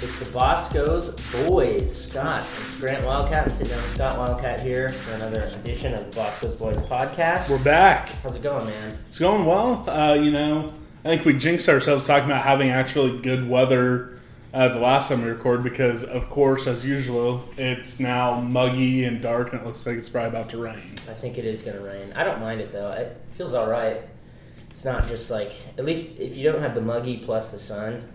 It's the Bosco's Boys. Scott, it's Grant Wildcat. I'm sitting down with Scott Wildcat here for another edition of the Bosco's Boys podcast. We're back. How's it going, man? It's going well. Uh, you know, I think we jinxed ourselves talking about having actually good weather uh, the last time we recorded because, of course, as usual, it's now muggy and dark and it looks like it's probably about to rain. I think it is going to rain. I don't mind it though. It feels all right. It's not just like, at least if you don't have the muggy plus the sun,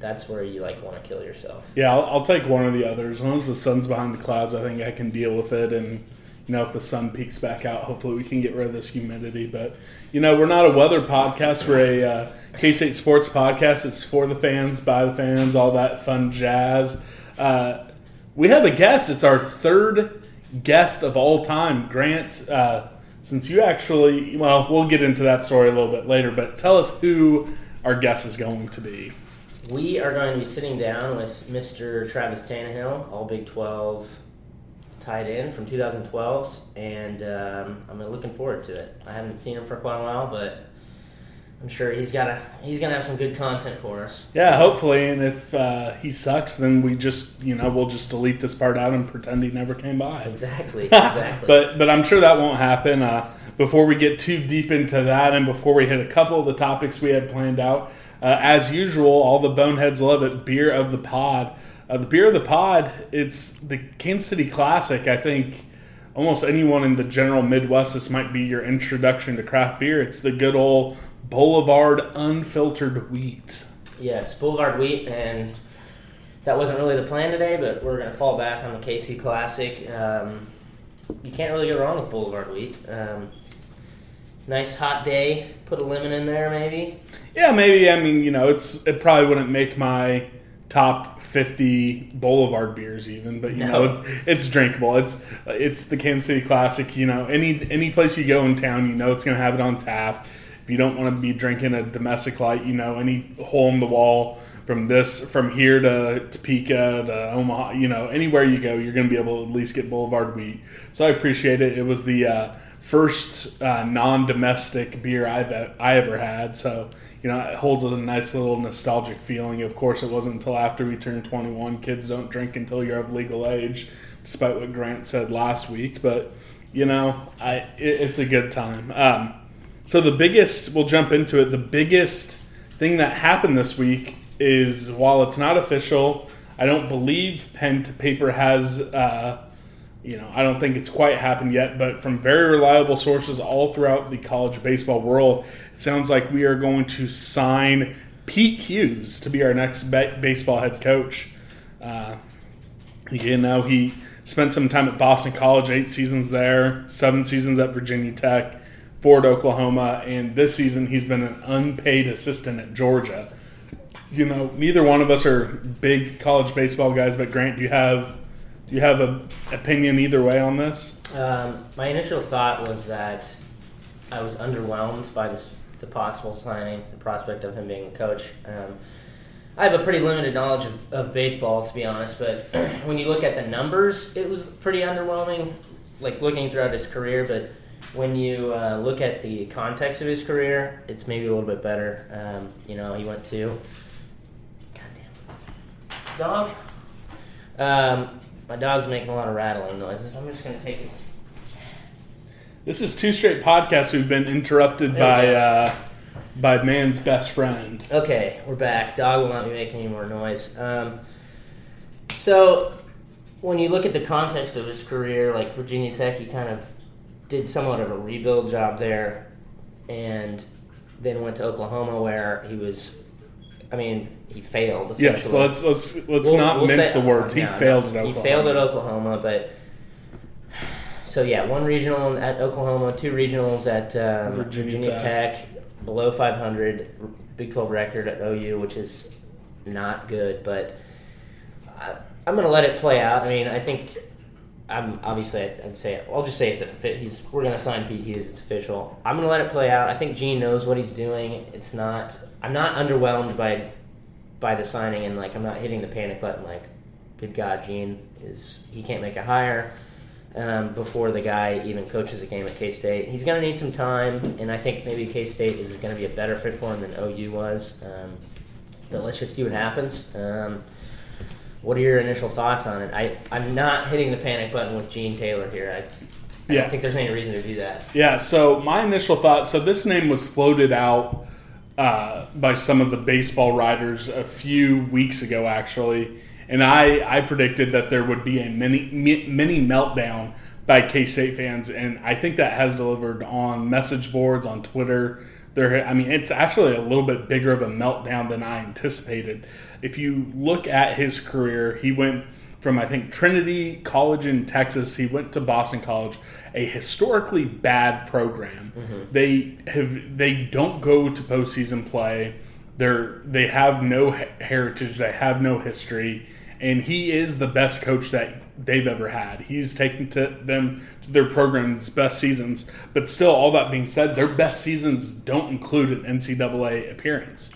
that's where you like want to kill yourself. Yeah, I'll, I'll take one or the other. As long as the sun's behind the clouds, I think I can deal with it. And, you know, if the sun peeks back out, hopefully we can get rid of this humidity. But, you know, we're not a weather podcast. We're a uh, K State sports podcast. It's for the fans, by the fans, all that fun jazz. Uh, we have a guest. It's our third guest of all time. Grant, uh, since you actually, well, we'll get into that story a little bit later, but tell us who our guest is going to be. We are going to be sitting down with Mr. Travis Tannahill, All Big 12 tight end from 2012, and um, I'm looking forward to it. I haven't seen him for quite a while, but I'm sure he's got a he's gonna have some good content for us. Yeah, hopefully. And if uh, he sucks, then we just, you know, we'll just delete this part out and pretend he never came by. Exactly, exactly. but but I'm sure that won't happen. Uh, before we get too deep into that, and before we hit a couple of the topics we had planned out, uh, as usual, all the boneheads love it. Beer of the pod. Uh, the beer of the pod. It's the Kansas City Classic. I think almost anyone in the general Midwest, this might be your introduction to craft beer. It's the good old Boulevard unfiltered wheat. Yes, Boulevard Wheat, and that wasn't really the plan today, but we're going to fall back on the KC Classic. Um, you can't really go wrong with Boulevard Wheat. Um, nice hot day, put a lemon in there maybe. Yeah, maybe. I mean, you know, it's it probably wouldn't make my top 50 Boulevard beers even, but you No. know, it, it's drinkable. It's it's the Kansas City Classic. You know, any any place you go in town, you know, it's going to have it on tap. If you don't want to be drinking a domestic light, you know, any hole in the wall from this from here to Topeka to Omaha, you know, anywhere you go, you're going to be able to at least get Boulevard wheat. So I appreciate it. It was the uh, first uh, non-domestic beer I've I ever had, so you know it holds a nice little nostalgic feeling. Of course, it wasn't until after we turned 21. Kids don't drink until you're of legal age, despite what Grant said last week. But you know, I it, it's a good time. Um, so the biggest, we'll jump into it. The biggest thing that happened this week is while it's not official, I don't believe pen to paper has. Uh, you know, I don't think it's quite happened yet, but from very reliable sources all throughout the college baseball world, it sounds like we are going to sign Pete Hughes to be our next ba- baseball head coach. Uh, you know, he spent some time at Boston College, eight seasons there, seven seasons at Virginia Tech, four at Oklahoma, and this season he's been an unpaid assistant at Georgia. You know, neither one of us are big college baseball guys, but Grant, do you have do you have an opinion either way on this? Um, my initial thought was that I was underwhelmed by this, the possible signing, the prospect of him being a coach. Um, I have a pretty limited knowledge of, of baseball, to be honest, but when you look at the numbers, it was pretty underwhelming. Like looking throughout his career, but when you uh, look at the context of his career, it's maybe a little bit better. Um, you know, he went to. Goddamn. Dog. Um, my dog's making a lot of rattling noises. I'm just gonna take this. This is two straight podcasts we've been interrupted by uh, by man's best friend. Okay, we're back. Dog will not be making any more noise. Um, so, when you look at the context of his career, like Virginia Tech, he kind of did somewhat of a rebuild job there, and then went to Oklahoma where he was. I mean, he failed. Yes, let's let's let's We'll- not we'll mince say- the words. He no, no. failed at Oklahoma. He failed at Oklahoma, but so yeah, one regional at Oklahoma, two regionals at um, Virginia Virginia, Tech. Tech. below 500, Big 12 record at OU, which is not good. But I, I'm going to let it play out. I mean, I think I'm obviously I'd say I'll just say it's a fit. He's we're going to sign Pete Hughes. It's official. I'm going to let it play out. I think Gene knows what he's doing. It's not. I'm not underwhelmed by by the signing and like I'm not hitting the panic button like good god Gene is he can't make a hire um, before the guy even coaches a game at K-State he's gonna need some time and I think maybe K-State is gonna be a better fit for him than OU was. Um, but let's just see what happens. Um, what are your initial thoughts on it? I, I'm not hitting the panic button with Gene Taylor here. I, I Yeah. don't think there's any reason to do that. Yeah, so my initial thought so this name was floated out uh, by some of the baseball writers a few weeks ago, actually. And I, I predicted that there would be a mini, mi- mini meltdown by K State fans. And I think that has delivered on message boards, on Twitter. There, I mean, it's actually a little bit bigger of a meltdown than I anticipated. If you look at his career, he went from I think Trinity College in Texas. He went to Boston College, a historically bad program. Mm-hmm. They have they don't go to postseason play. They're they have no heritage. They have no history, and he is the best coach that they've ever had. He's taken to them to their program's best seasons. But still, all that being said, their best seasons don't include an NCAA appearance.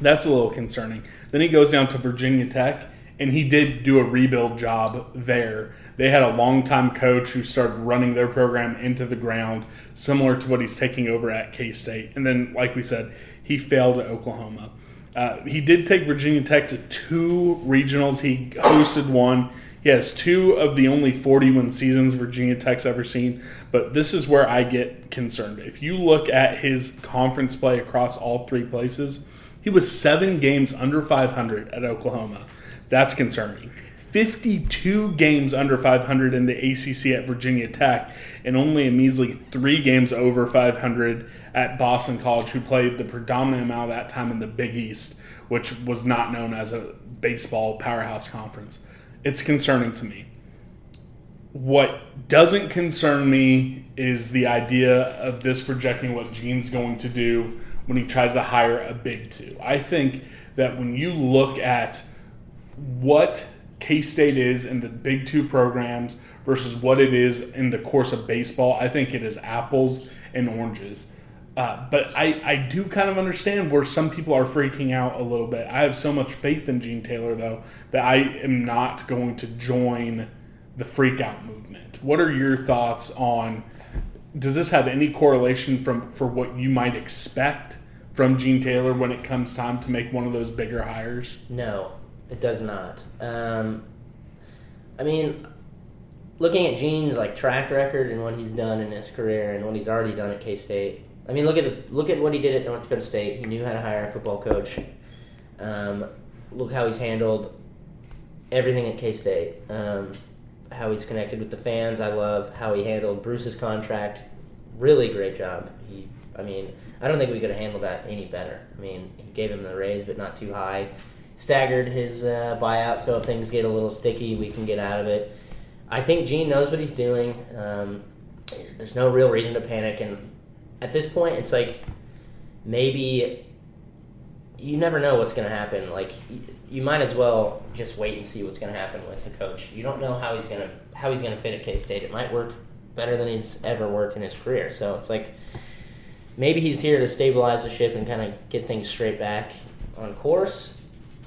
That's a little concerning. Then he goes down to Virginia Tech, and he did do a rebuild job there. They had a longtime coach who started running their program into the ground, similar to what he's taking over at K State. And then, like we said, he failed at Oklahoma. Uh, he did take Virginia Tech to two regionals. He hosted one. He has two of the only 41 seasons Virginia Tech's ever seen. But this is where I get concerned. If you look at his conference play across all three places, he was seven games under 500 at Oklahoma. That's concerning. 52 games under 500 in the ACC at Virginia Tech, and only a measly three games over 500 at Boston College, who played the predominant amount of that time in the Big East, which was not known as a baseball powerhouse conference. It's concerning to me. What doesn't concern me is the idea of this projecting what Gene's going to do when he tries to hire a big two. I think that when you look at what K State is in the Big Two programs versus what it is in the course of baseball, I think it is apples and oranges. Uh, but I, I do kind of understand where some people are freaking out a little bit. I have so much faith in Gene Taylor, though, that I am not going to join the freak out movement. What are your thoughts on? Does this have any correlation from for what you might expect from Gene Taylor when it comes time to make one of those bigger hires? No, it does not. Um, I mean, looking at Gene's like track record and what he's done in his career and what he's already done at K State. I mean, look at the, look at what he did at North Dakota State. He knew how to hire a football coach. Um, look how he's handled everything at K State. Um, how he's connected with the fans. I love how he handled Bruce's contract. Really great job. He, I mean, I don't think we could have handled that any better. I mean, he gave him the raise, but not too high. Staggered his uh, buyout, so if things get a little sticky, we can get out of it. I think Gene knows what he's doing. Um, there's no real reason to panic, and at this point, it's like maybe you never know what's going to happen. Like you might as well just wait and see what's going to happen with the coach. You don't know how he's going to how he's going to fit at K State. It might work better than he's ever worked in his career. So it's like maybe he's here to stabilize the ship and kind of get things straight back on course.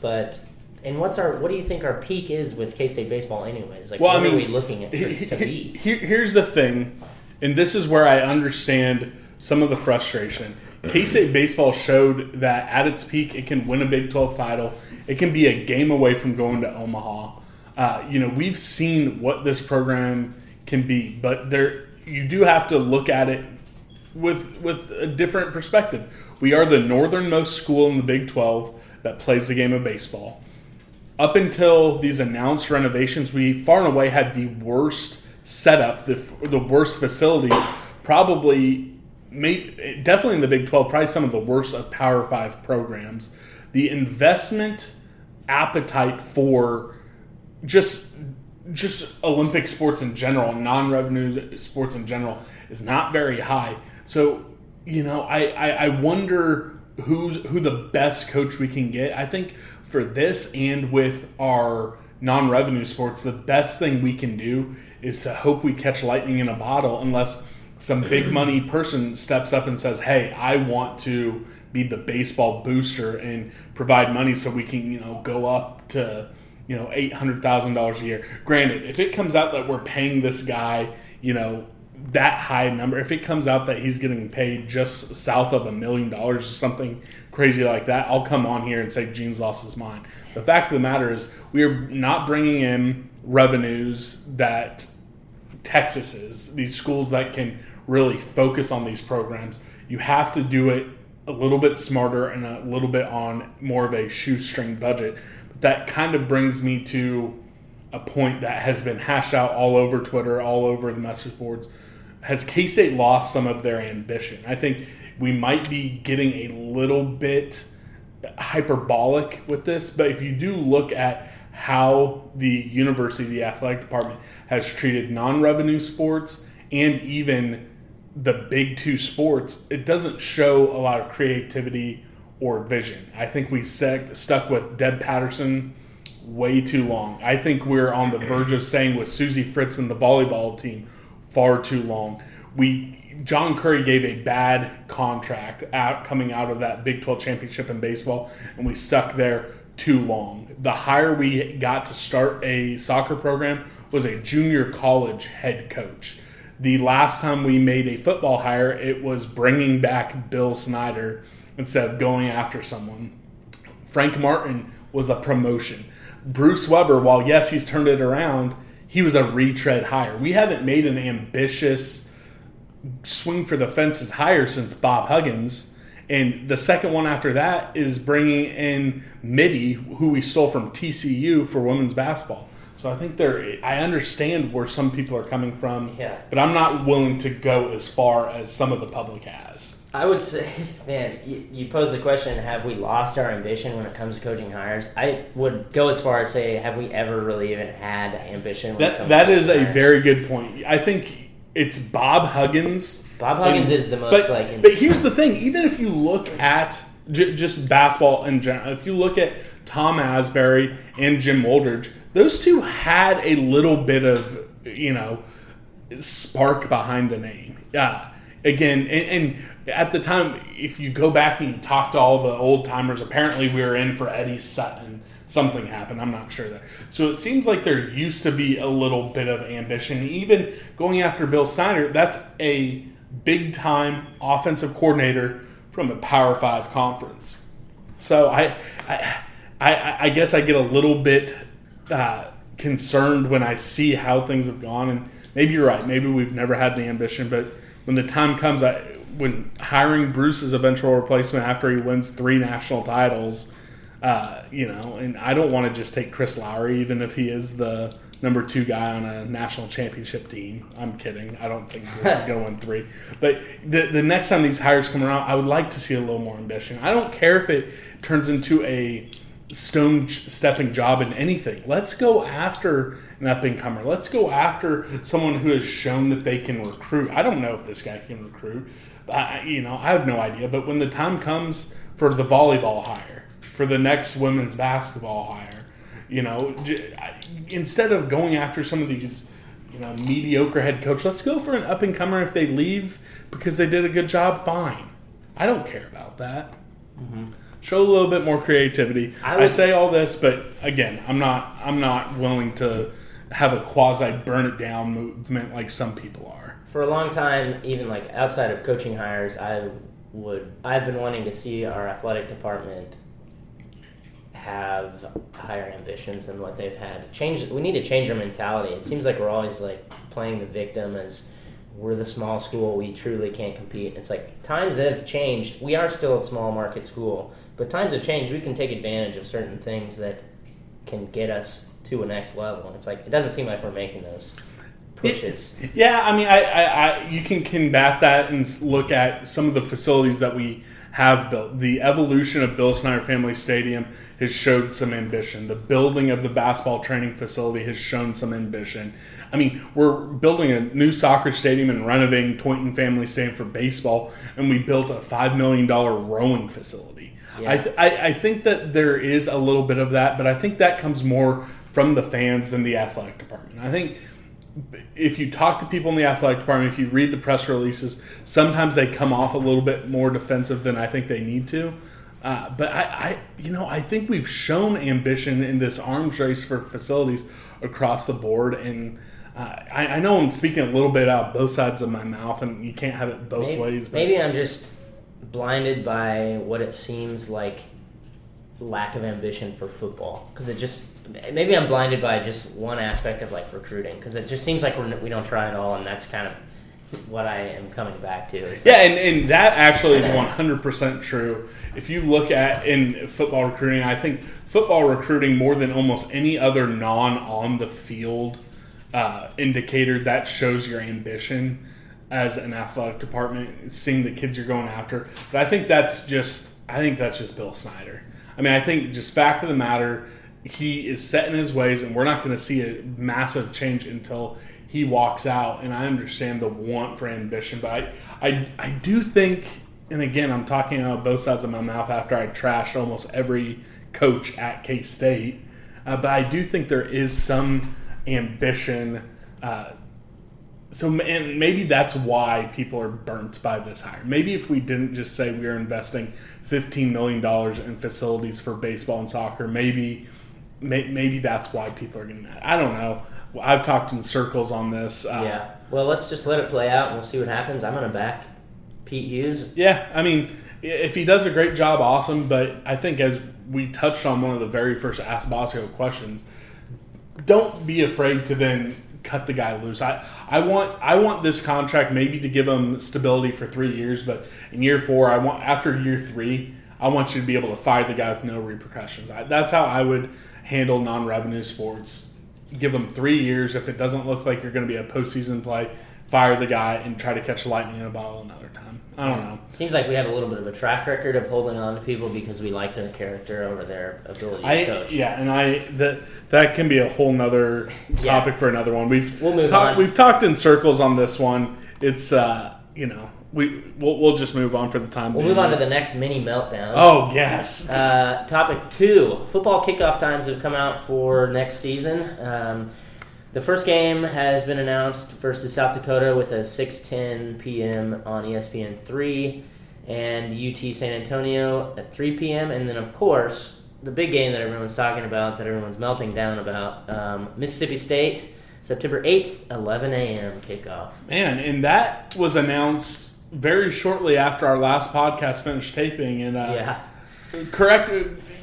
But and what's our what do you think our peak is with K State baseball anyways? Like Well, what I mean, are we looking at to, to be? Here, here's the thing: and this is where I understand some of the frustration. K State baseball showed that at its peak, it can win a Big 12 title. It can be a game away from going to Omaha. Uh, you know, we've seen what this program can be, but there you do have to look at it with with a different perspective. We are the northernmost school in the Big 12 that plays the game of baseball. Up until these announced renovations, we far and away had the worst setup, the, the worst facilities, probably may, definitely in the Big 12, probably some of the worst of Power 5 programs. The investment appetite for just just Olympic sports in general, non-revenue sports in general, is not very high. So, you know, I, I, I wonder who's who the best coach we can get. I think for this and with our non-revenue sports, the best thing we can do is to hope we catch lightning in a bottle, unless some big money person steps up and says, "Hey, I want to be the baseball booster and provide money so we can, you know, go up to." you know, eight hundred thousand dollars a year. Granted, if it comes out that we're paying this guy, you know, that high number, if it comes out that he's getting paid just south of a million dollars or something crazy like that, I'll come on here and say Gene's lost his mind. The fact of the matter is, we are not bringing in revenues that Texas is. These schools that can really focus on these programs. You have to do it a little bit smarter and a little bit on more of a shoestring budget But that kind of brings me to a point that has been hashed out all over Twitter, all over the message boards. Has K State lost some of their ambition? I think we might be getting a little bit hyperbolic with this, but if you do look at how the university, the athletic department, has treated non revenue sports and even the big two sports, it doesn't show a lot of creativity or vision. I think we stuck stuck with Deb Patterson way too long. I think we're on the verge of saying with Suzie Fritz and the volleyball team far too long. We John Currie gave a bad contract out coming out of that Big 12 championship in baseball, and we stuck there too long. The hire we got to start a soccer program was a junior college head coach. The last time we made a football hire, it was bringing back Bill Snyder instead of going after someone. Frank Martin was a promotion. Bruce Weber, while yes, he's turned it around, he was a retread hire. We haven't made an ambitious swing for the fences hire since Bob Huggins. And the second one after that is bringing in Mittie, who we stole from TCU for women's basketball. So I think there, I understand where some people are coming from, Yeah. but I'm not willing to go as far as some of the public has. I would say, man, you, you pose the question: Have we lost our ambition when it comes to coaching hires? I would go as far as say, have we ever really even had ambition? That that is a hires? very good point. I think it's Bob Huggins. Bob Huggins and- is the most but, like. But here's the thing: even if you look at j- just basketball in general, if you look at Tom Asbury and Jim Wooldridge, those two had a little bit of you know spark behind the name. Yeah. Again, and, and at the time, if you go back and talk to all the old timers, apparently we were in for Eddie Sutton. Something happened. I'm not sure there. So it seems like there used to be a little bit of ambition. Even going after Bill Snyder, that's a big time offensive coordinator from a Power Five conference. So I, I, I, I guess I get a little bit uh, concerned when I see how things have gone. And maybe you're right. Maybe we've never had the ambition, but when the time comes, I, when hiring Bruce's eventual replacement after he wins three national titles, uh, you know, and I don't want to just take Chris Lowery, even if he is the number two guy on a national championship team. I'm kidding. I don't think Bruce is going to win three. But the, the next time these hires come around, I would like to see a little more ambition. I don't care if it turns into a stone stepping job in anything. Let's go after an up and comer. Let's go after someone who has shown that they can recruit. I don't know if this guy can recruit. I, you know, I have no idea. But when the time comes for the volleyball hire, for the next women's basketball hire, you know, j- I- instead of going after some of these, you know, mediocre head coach, let's go for an up and comer. If they leave because they did a good job, fine. I don't care about that. Mm-hmm. Show a little bit more creativity. I I, say all this, but again, I'm not. I'm not willing to have a quasi burn it down movement like some people are. For a long time, even like outside of coaching hires, I would I've been wanting to see our athletic department have higher ambitions than what they've had. Change. We need to change our mentality. It seems like we're always like playing the victim as we're the small school. We truly can't compete. It's like times have changed. We are still a small market school, but times have changed. We can take advantage of certain things that can get us to a next level. And it's like it doesn't seem like we're making those pushes. Yeah, I mean, I, I, I you can combat that and look at some of the facilities that we have built. The evolution of Bill Snyder Family Stadium has showed some ambition. The building of the basketball training facility has shown some ambition. I mean, we're building a new soccer stadium and renovating Tointon Family Stadium for baseball, and we built a five million dollar rowing facility. Yeah. I, th- I, I think that there is a little bit of that, but I think that comes more from the fans than the athletic department. I think if you talk to people in the athletic department, if you read the press releases, sometimes they come off a little bit more defensive than I think they need to. Uh, but I, I, you know, I think we've shown ambition in this arms race for facilities across the board, and uh, I, I know I'm speaking a little bit out both sides of my mouth, and you can't have it both maybe, ways. But maybe I'm just blinded by what it seems like lack of ambition for football because it just maybe I'm blinded by just one aspect of like recruiting because it just seems like we're, we don't try at all and that's kind of what I am coming back to. It's Yeah, and, and that actually is 100% true. If you look at in football recruiting, I think football recruiting more than almost any other non on the field uh, indicator that shows your ambition as an athletic department, seeing the kids you're going after. But I think that's just I think that's just Bill Snyder. I mean, I think just fact of the matter, he is set in his ways, and we're not going to see a massive change until he walks out. And I understand the want for ambition, but I, I, I do think, and again, I'm talking out both sides of my mouth after I trashed almost every coach at K State, uh, but I do think there is some ambition. Uh, so and maybe that's why people are burnt by this hire. Maybe if we didn't just say we are investing fifteen million dollars in facilities for baseball and soccer, maybe may, maybe that's why people are getting mad. I don't know. I've talked in circles on this. Uh, yeah. Well, let's just let it play out and we'll see what happens. I'm gonna back Pete Hughes. Yeah, I mean, if he does a great job, awesome. But I think as we touched on one of the very first Ask Bosco questions, don't be afraid to then cut the guy loose. I, I want I want this contract maybe to give him stability for three years, but in year four, I want after year three, I want you to be able to fire the guy with no repercussions. I, that's how I would handle non-revenue sports. Give them three years. If it doesn't look like you're going to be a postseason play, fire the guy and try to catch lightning in a bottle another. I don't know. Seems like we have a little bit of a track record of holding on to people because we like their character over their ability to I coach. yeah, and I that that can be a whole nother Yeah. topic for another one. We've We'll move talked- on. We've talked in circles on this one. It's uh, you know we we'll, we'll just move on for the time. We'll move on to the next mini meltdown. Oh yes, Uh, topic two: Football kickoff times have come out for next season. Um, the first game has been announced versus South Dakota with a 6:10 p.m. on ESPN three, and UT San Antonio at 3 p.m. And then, of course, the big game that everyone's talking about, that everyone's melting down about, um, Mississippi State, September 8th, 11 a.m. kickoff. man, and that was announced very shortly after our last podcast finished taping. And uh, Yeah. correct,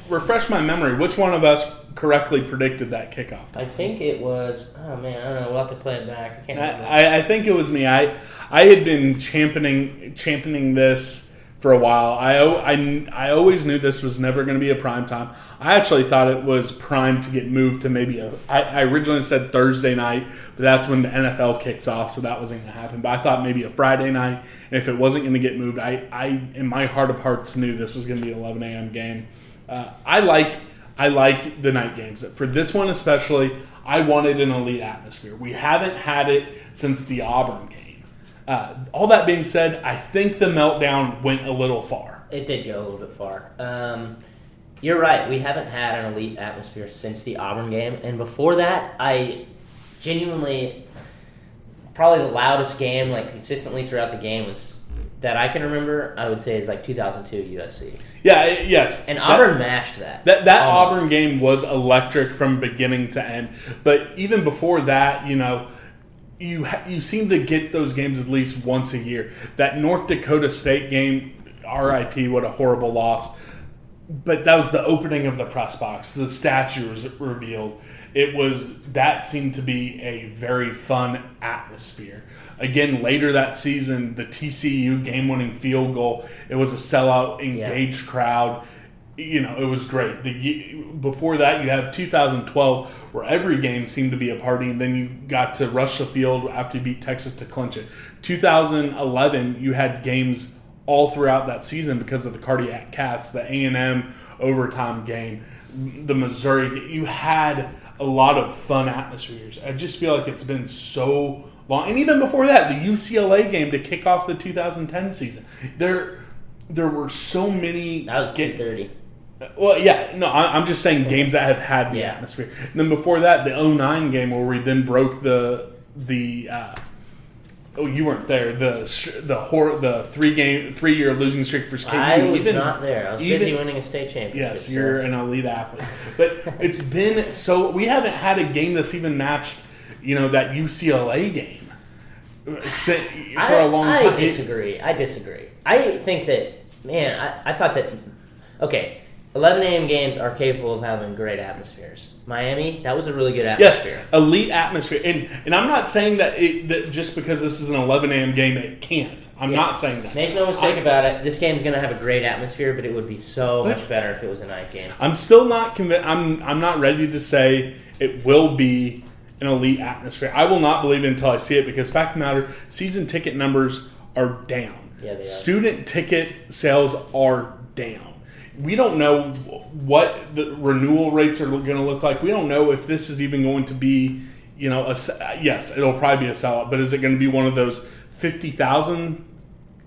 refresh my memory. Which one of us correctly predicted that kickoff? Time. I think it was. Oh man, I don't know. We'll have to play it back. I can't remember. I, I- think it was me. I I had been championing championing this for a while. I, I, I always knew this was never going to be a prime time. I actually thought it was prime to get moved to maybe a. I, I originally said Thursday night, but that's when the NFL kicks off, so that wasn't going to happen. But I thought maybe a Friday night, and if it wasn't going to get moved, I, I in my heart of hearts knew this was going to be an 11 a.m. game. Uh, I like I like the night games. For this one especially, I wanted an elite atmosphere. We haven't had it since the Auburn game. Uh, all that being said, I think the meltdown went a little far. It did go a little bit far. Um, you're right. We haven't had an elite atmosphere since the Auburn game, and before that, I genuinely probably the loudest game, like consistently throughout the game, was that I can remember. I would say is like 2002 USC, Yeah, yes. and That- Auburn matched that. That that Almost. Auburn game was electric from beginning to end. But even before that, you know, you you seem to get those games at least once a year. That North Dakota State game, RIP, what a horrible loss. But that was the opening of the press box. The statue was revealed. It was that seemed to be a very fun atmosphere. Again, later that season, the TCU game-winning field goal. It was a sellout, engaged crowd you know, it was great. The before that, you have 2012, where every game seemed to be a party, and then you got to rush the field after you beat Texas to clinch it. 2011, you had games all throughout that season because of the cardiac cats, the A and M overtime game, the Missouri. You had a lot of fun atmospheres. I just feel like it's been so long, and even before that, the UCLA game to kick off the 2010 season. There, there were so many. That was two thirty. well, yeah, no, I- I'm just saying games that have had the Yeah. atmosphere. And then before that, the 09 game where we then broke the the. Uh, oh, you weren't there. The the hor- the three game three year losing streak for KU. I was Even- not there. I was even- busy winning a state championship. Yes, you're an elite athlete. But it's been so we haven't had a game that's even matched, you know, that UCLA game uh, for I, a long I time. disagree. I disagree. I think that man. I, I thought that okay. 11 a.m. games are capable of having great atmospheres. Miami, that was a really good Yes, atmosphere. elite atmosphere, and and I'm not saying that it that just because this is an 11 a.m. game it can't. I'm Yeah. not saying that. Make no mistake I- about it. This game's going to have a great atmosphere, but it would be so much better if it was a night game. I'm still not convinced. I'm I'm not ready to say it will be an elite atmosphere. I will not believe it until I see it because fact of the matter, season ticket numbers are down. Yeah, they are. Student ticket sales are down. We don't know what the renewal rates are going to look like. We don't know if this is even going to be, you know, a, yes, it'll probably be a sellout, but is it going to be one of those fifty thousand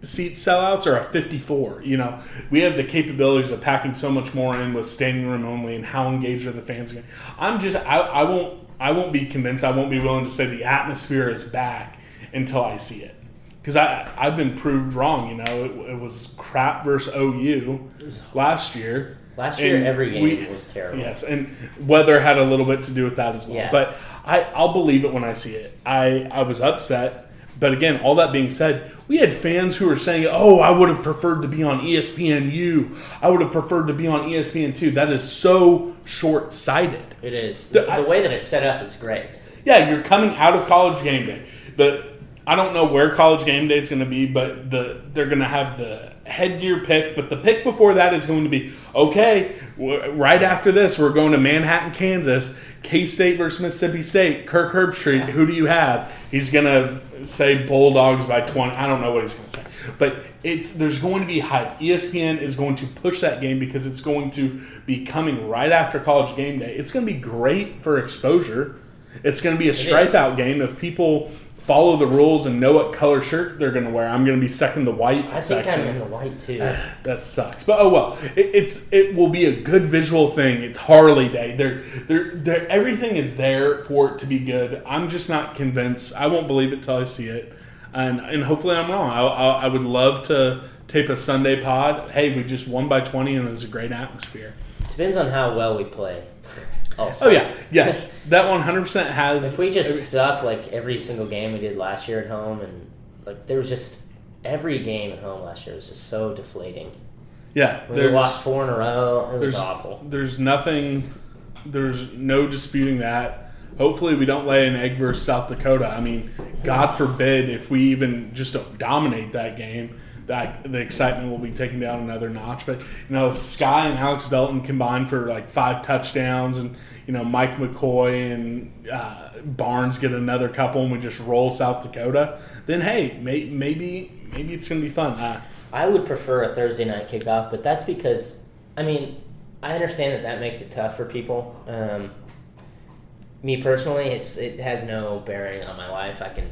seat sellouts or a 54 you know we have the capabilities of packing so much more in with standing room only and how engaged are the fans again i'm just I, I won't i won't be convinced i won't be willing to say the atmosphere is back until i see it because i i've been proved wrong you know it, it was crap versus ou last year Last year, And every game we- was terrible. Yes, and weather had a little bit to do with that as well. Yeah. But I, I'll believe it when I see it. I, I was upset, but again, all that being said, we had fans who were saying, "Oh, I would have preferred to be on E ESPNU. I would have preferred to be on ESPN two. That is so short sighted. It is. The- The, I- way that it's set up is great. Yeah, you're coming out of college game day. The I don't know where college game day is going to be, but the they're going to have the headgear pick. But the pick before that is going to be okay. w- Right after this, we're going to Manhattan, Kansas. K State versus Mississippi State. Kirk Herbstreit. Who do you have? He's going to say Bulldogs by twenty. I don't know what he's going to say, but it's there's going to be hype. ESPN is going to push that game because it's going to be coming right after college game day. It's going to be great for exposure. It's going to be a stripe out game if people follow the rules and know what color shirt they're going to wear. I'm going to be stuck in the white I think. I'm in the white too. that sucks, but oh well. It, it's it will be a good visual thing. It's Harley Day. They're, they're, they're, everything is there for it to be good. I'm just not convinced. I won't believe it till I see it, and and hopefully I'm wrong. I, I, I would love to tape a Sunday pod. Hey, we just won by 20 and it was a great atmosphere. Depends on how well we play. Also. Oh yeah, yes, that 100% has. If we just sucked like every single game we did last year at home, and like there was just every game at home last year was just so deflating. yeah, we lost four in a row, it was awful. There's nothing. There's no disputing that. Hopefully, we don't lay an egg versus South Dakota. I mean, God forbid if we even just dominate that game, that the excitement will be taken down another notch. But you know, if Sky and Alex Dalton combine for like five touchdowns, and you know Mike McCoy and uh, Barnes get another couple, and we just roll South Dakota, then hey, may, maybe maybe it's going to be fun. Uh, I would prefer a Thursday night kickoff, but that's because, I mean, I understand that that makes it tough for people. Um, me personally, it's it has no bearing on my life. I can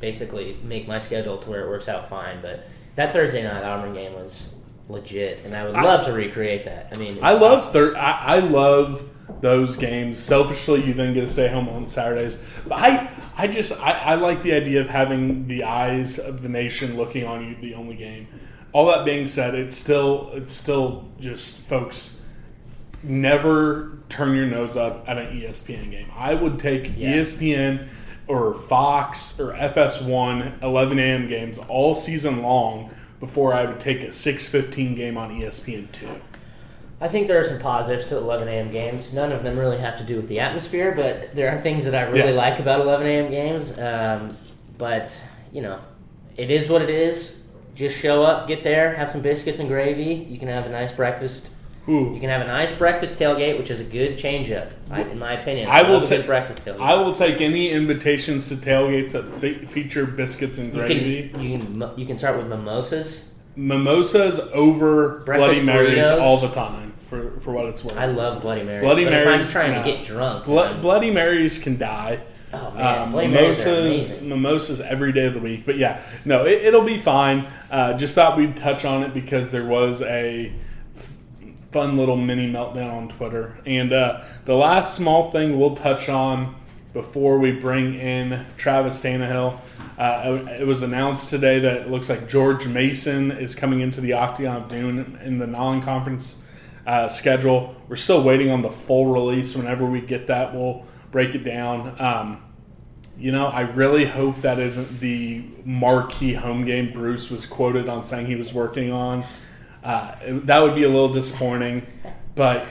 basically make my schedule to where it works out fine. But that Thursday night Auburn game was legit, and I would I- love to recreate that. I mean, I love awesome. thir- I, I love those games. Selfishly, you then get to stay home on Saturdays. But I, I just I, I like the idea of having the eyes of the nation looking on you the only game. All that being said, it's still it's still just folks. Never turn your nose up at an ESPN game. I would take Yeah. ESPN or Fox or FS1 11 a.m. games all season long before I would take a 6:15 game on ESPN two. I think there are some positives to 11 a.m. games. None of them really have to do with the atmosphere, but there are things that I really Yeah. like about 11 a.m. games. Um, but you know, it is what it is. Just show up, get there, have some biscuits and gravy. You can have a nice breakfast. Ooh. You can have a nice breakfast tailgate, which is a good change up, in my opinion. I will love a ta- good breakfast tailgate. I will take any invitations to tailgates that fe- feature biscuits and you gravy. can you can you can start with mimosas. Mimosas over Breakfast Bloody Marys burritos. all the time for, for what it's worth. I love Bloody Marys. Bloody but if I'm Marys, trying no. to get drunk, Blo- Bloody Marys can die. oh man, Um, Marys mimosas, mimosas every day of the week. But yeah, no, it, it'll be fine. Uh, just thought we'd touch on it because there was a fun little mini meltdown on Twitter. And uh, the last small thing we'll touch on before we bring in Travis Tannahill. Uh, it was announced today that it looks like George Mason is coming into the Octagon of Doom in the non-conference uh, schedule. We're still waiting on the full release. Whenever we get that, we'll break it down. Um, you know, I really hope that isn't the marquee home game Bruce was quoted on saying he was working on. Uh, that would be a little disappointing, but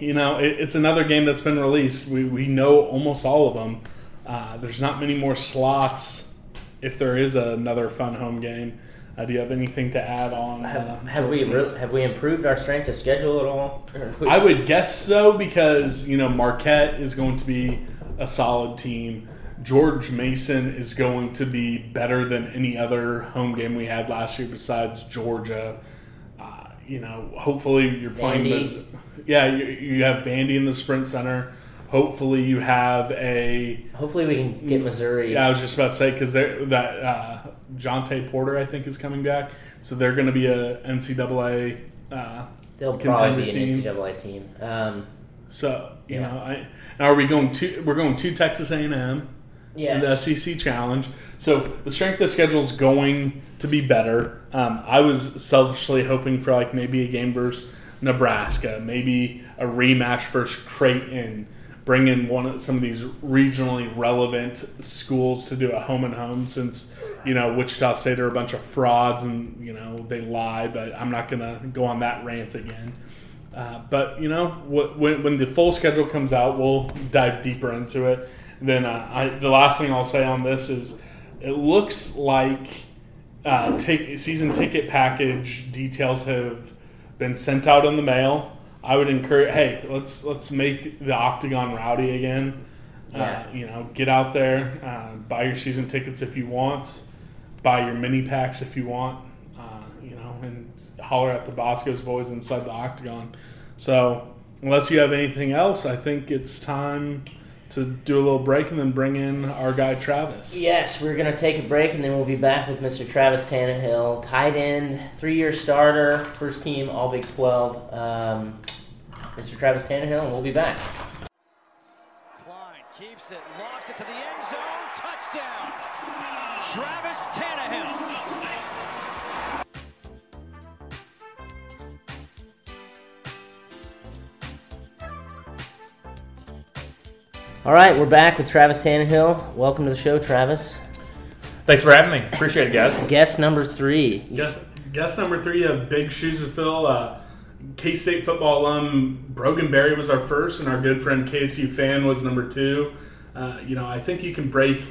you know, it, it's another game that's been released. We, we know almost all of them. Uh, there's not many more slots if there is another fun home game. Uh, do you have anything to add on? Have, uh, have we re- have we improved our strength of schedule at all? I would guess so because you know Marquette is going to be a solid team. George Mason is going to be better than any other home game we had last year besides Georgia. You know, hopefully you're playing Vandy. this. Yeah, you, you have Vandy in the Sprint Center. Hopefully you have a. Hopefully, we can get Missouri. Yeah, I was just about to say because that uh, Jontay Porter I think is coming back, so they're going to be a NCAA. Uh, They'll probably be an team. NCAA team. Um, So you Yeah. know, I now are we going to we're going to Texas A and M in the. SEC Challenge. So the strength of schedule is going to be better. Um, I was selfishly hoping for like maybe a game versus Nebraska, maybe a rematch versus Creighton. Bring in one of some of these regionally relevant schools to do a home and home, since you know Wichita State are a bunch of frauds and you know they lie. But I'm not gonna go on that rant again. Uh, but you know, when, when the full schedule comes out, we'll dive deeper into it. Then uh, I, the last thing I'll say on this is, it looks like uh, take, season ticket package details have been sent out in the mail. I would encourage, hey, let's let's make the octagon rowdy again. Yeah. Uh, you know, get out there, uh, buy your season tickets if you want, buy your mini packs if you want. Uh, you know, and holler at the Bosco's boys inside the octagon. So, unless you have anything else, I think it's time to do a little break and then bring in our guy Travis. Yes, we're going to take a break and then we'll be back with Mr. Travis Tannahill, tight end, three year starter, first team, all Big 12. Um, Mr. Travis Tannahill, and we'll be back. Klein keeps it, lofts it to the end zone, touchdown. Travis Tannahill. All right, we're back with Travis Tannahill. Welcome to the show, Travis. Thanks for having me. Appreciate it, guys. Guest number three. Guest, guess number three, you have big shoes to fill. Uh, K State football alum Brogan Berry was our first, and our good friend KSU fan was number two. Uh, you know, I think you can break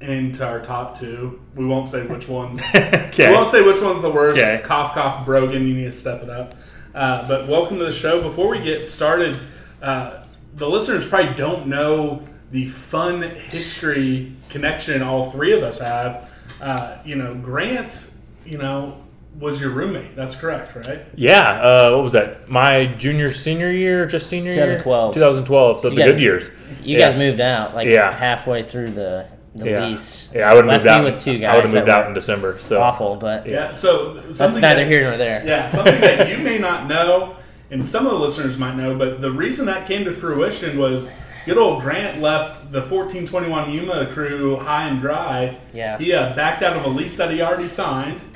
into our top two. We won't say which ones. Okay. We won't say which one's the worst. Okay. Cough, cough, Brogan. You need to step it up. Uh, but welcome to the show. Before we get started, uh, the listeners probably don't know the fun history connection all three of us have. Uh, you know, Grant, you know, was your roommate. That's correct, right? Yeah, uh, what was that? My junior, senior year, just senior year? 2012. 2012, so You the guys- good years. You Yeah. guys moved out like Yeah. halfway through the, the Yeah, lease. yeah, I would have moved out. with two I would have moved out in December. So Awful, but Yeah. So that's neither that- here nor there. Yeah, something that you may not know, and some of the listeners might know, but the reason that came to fruition was good old Grant left the 1421 Yuma crew high and dry. Yeah. He uh, backed out of a lease that he already signed.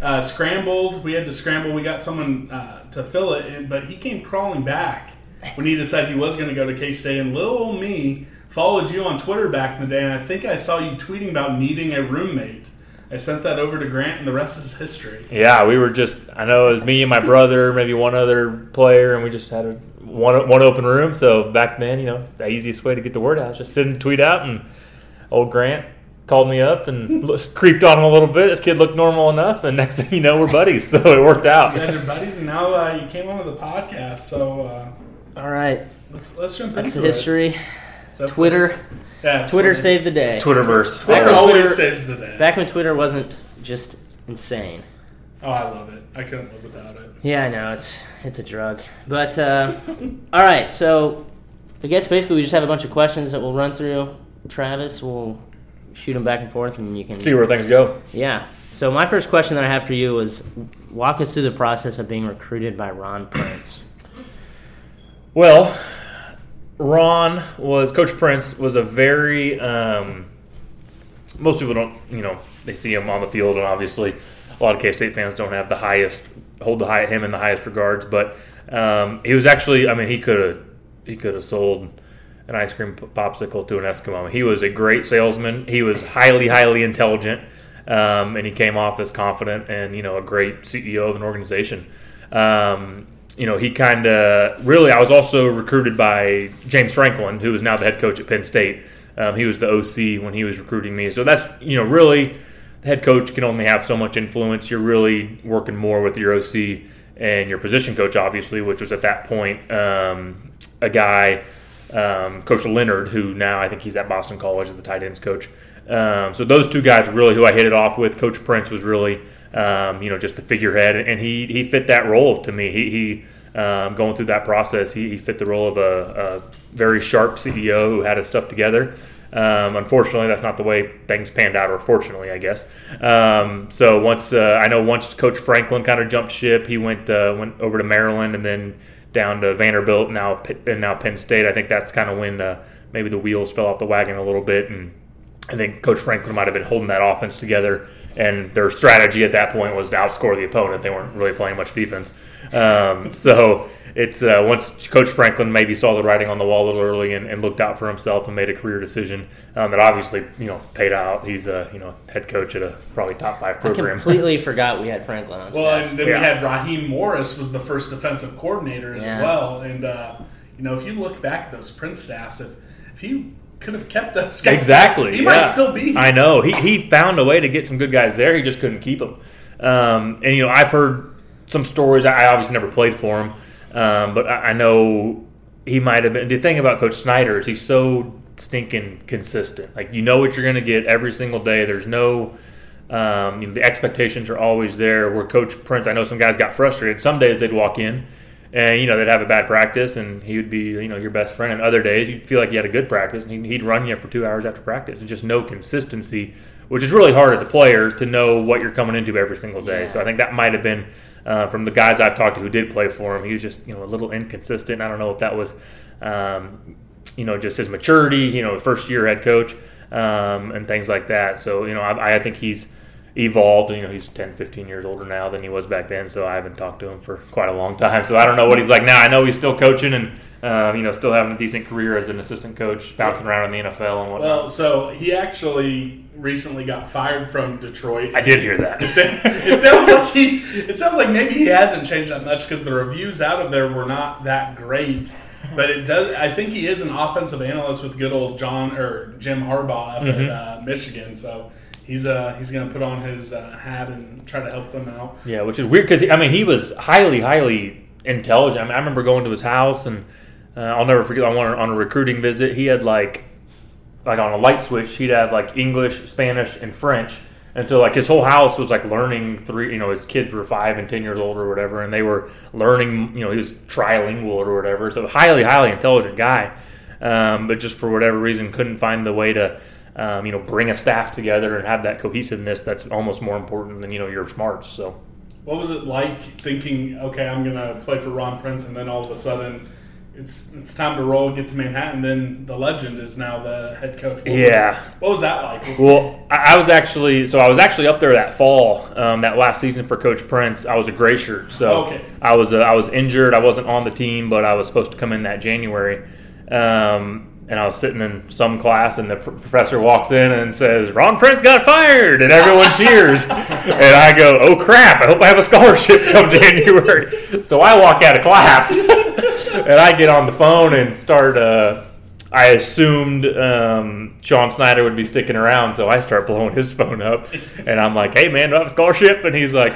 Uh, scrambled. We had to scramble. We got someone uh, to fill it, and, but he came crawling back when he decided he was going to go to K State. And little old me followed you on Twitter back in the day, and I think I saw you tweeting about needing a roommate. I sent that over to Grant, and the rest is history. Yeah, we were just, I know it was me and my brother, maybe one other player, and we just had a, one, one open room. So back then, you know, the easiest way to get the word out is just send a tweet out, and old Grant called me up and creeped on him a little bit. This kid looked normal enough, and next thing you know, we're buddies. So it worked out. You guys are buddies, and now uh, you came on with the podcast, so uh, All right, let's let's jump that's into the history. it. That's Twitter, the- yeah, Twitter saved the day. Twitterverse. Back Twitter when always Twitter- saves the day. Back when Twitter wasn't just insane. oh, I love it. I couldn't live without it. Yeah, I know it's it's a drug, but uh, all right. So I guess basically we just have a bunch of questions that we'll run through. Travis will shoot them back and forth, and you can See where things go. Yeah. So my first question that I have for you is, walk us through the process of being recruited by Ron Prince. Well, Ron was Coach Prince was a very um, most people don't you know they see him on the field and obviously a lot of K State fans don't have the highest hold the high, him in the highest regards, but um, he was actually I mean he could have he could have sold an ice cream popsicle to an Eskimo. He was a great salesman. He was highly highly intelligent. Um, and he came off as confident and you know a great CEO of an organization. You know, he kind of really. I was also recruited by James Franklin, who is now the head coach at Penn State. Um, he was the OC when he was recruiting me. So that's you know really, the head coach can only have so much influence. You're really working more with your OC and your position coach, obviously, which was at that point um, a guy, um, Coach Leonard, who now I think he's at Boston College as the tight ends coach. Um, so those two guys really who I hit it off with. Coach Prince was really, um, you know, just the figurehead, and he he fit that role to me. He, he um, going through that process, he, he fit the role of a, a very sharp CEO who had his stuff together. Um, unfortunately, that's not the way things panned out, or fortunately, I guess. Um, so once uh, I know once Coach Franklin kind of jumped ship, he went uh, went over to Maryland and then down to Vanderbilt, now and now Penn State. I think that's kind of when uh, maybe the wheels fell off the wagon a little bit, and I think Coach Franklin might have been holding that offense together, and their strategy at that point was to outscore the opponent. They weren't really playing much defense. Um, so it's uh, once Coach Franklin maybe saw the writing on the wall a little early and, and looked out for himself and made a career decision um, that obviously you know paid out. He's a you know head coach at a probably top five program. I program. completely forgot we had Franklin on Well, and then Yeah. we had Raheem Morris was the first defensive coordinator as Yeah. well. And uh, you know, if you look back at those Prince staffs, if if he could have kept those guys, Exactly. he yeah. might still be. I know. He, he found a way to get some good guys there. He just couldn't keep them. Um, and, you know, I've heard some stories. I obviously never played for him, um, but I, I know he might have been. The thing about Coach Snyder is he's so stinking consistent. Like, you know what you're going to get every single day. There's no. Um, you know, the expectations are always there. Where Coach Prince, I know some guys got frustrated. Some days they'd walk in, and you know they'd have a bad practice, and he would be you know your best friend. And other days you'd feel like you had a good practice, and he'd, he'd run you for two hours after practice. And just no consistency, which is really hard as a player to know what you're coming into every single day. Yeah. So I think that might have been uh, from the guys I've talked to who did play for him. He was just you know a little inconsistent. I don't know if that was um, you know just his maturity, you know, first year head coach, um, and things like that. So you know I, I think he's evolved. You know, he's 10, 15 years older now than he was back then. So I haven't talked to him for quite a long time. So I don't know what he's like now. I know he's still coaching and um, you know still having a decent career as an assistant coach, bouncing around in the NFL and whatnot. Well, so he actually recently got fired from Detroit. I did hear that. It, it sounds like he. It sounds like maybe he hasn't changed that much because the reviews out of there were not that great. But it does. I think he is an offensive analyst with good old John or Jim Harbaugh up Mm-hmm. at uh, Michigan. So he's uh he's to put on his uh, hat and try to help them out. Yeah, which is weird because I mean he was highly, highly intelligent. I, mean, I remember going to his house and uh, I'll never forget. I went on a recruiting visit. He had like, like on a light switch, he'd have like English, Spanish, and French. And so like his whole house was like learning three. You know, his kids were five and ten years old or whatever, and they were learning. You know, he was trilingual or whatever. So highly, highly intelligent guy. Um, but just for whatever reason, couldn't find the way to. Um, you know, bring a staff together and have that cohesiveness. That's almost more important than you know your smarts. So What was it like thinking, okay, I'm going to play for Ron Prince, and then all of a sudden, it's it's time to roll, get to Manhattan. Then the legend is now the head coach. What was- Yeah. what was that like? Well, I I was actually so I was actually up there that fall, um, that last season for Coach Prince. I was a gray shirt, so Okay. I was uh, I was injured. I wasn't on the team, but I was supposed to come in that January. Um, and I was sitting in some class, and the pr- professor walks in and says, "Ron Prince got fired," and everyone cheers. and I go, "Oh crap! I hope I have a scholarship come January." So I walk out of class, and I get on the phone and start. Uh, I assumed um, Sean Snyder would be sticking around, so I start blowing his phone up, and I'm like, "Hey man, do I have a scholarship?" And he's like.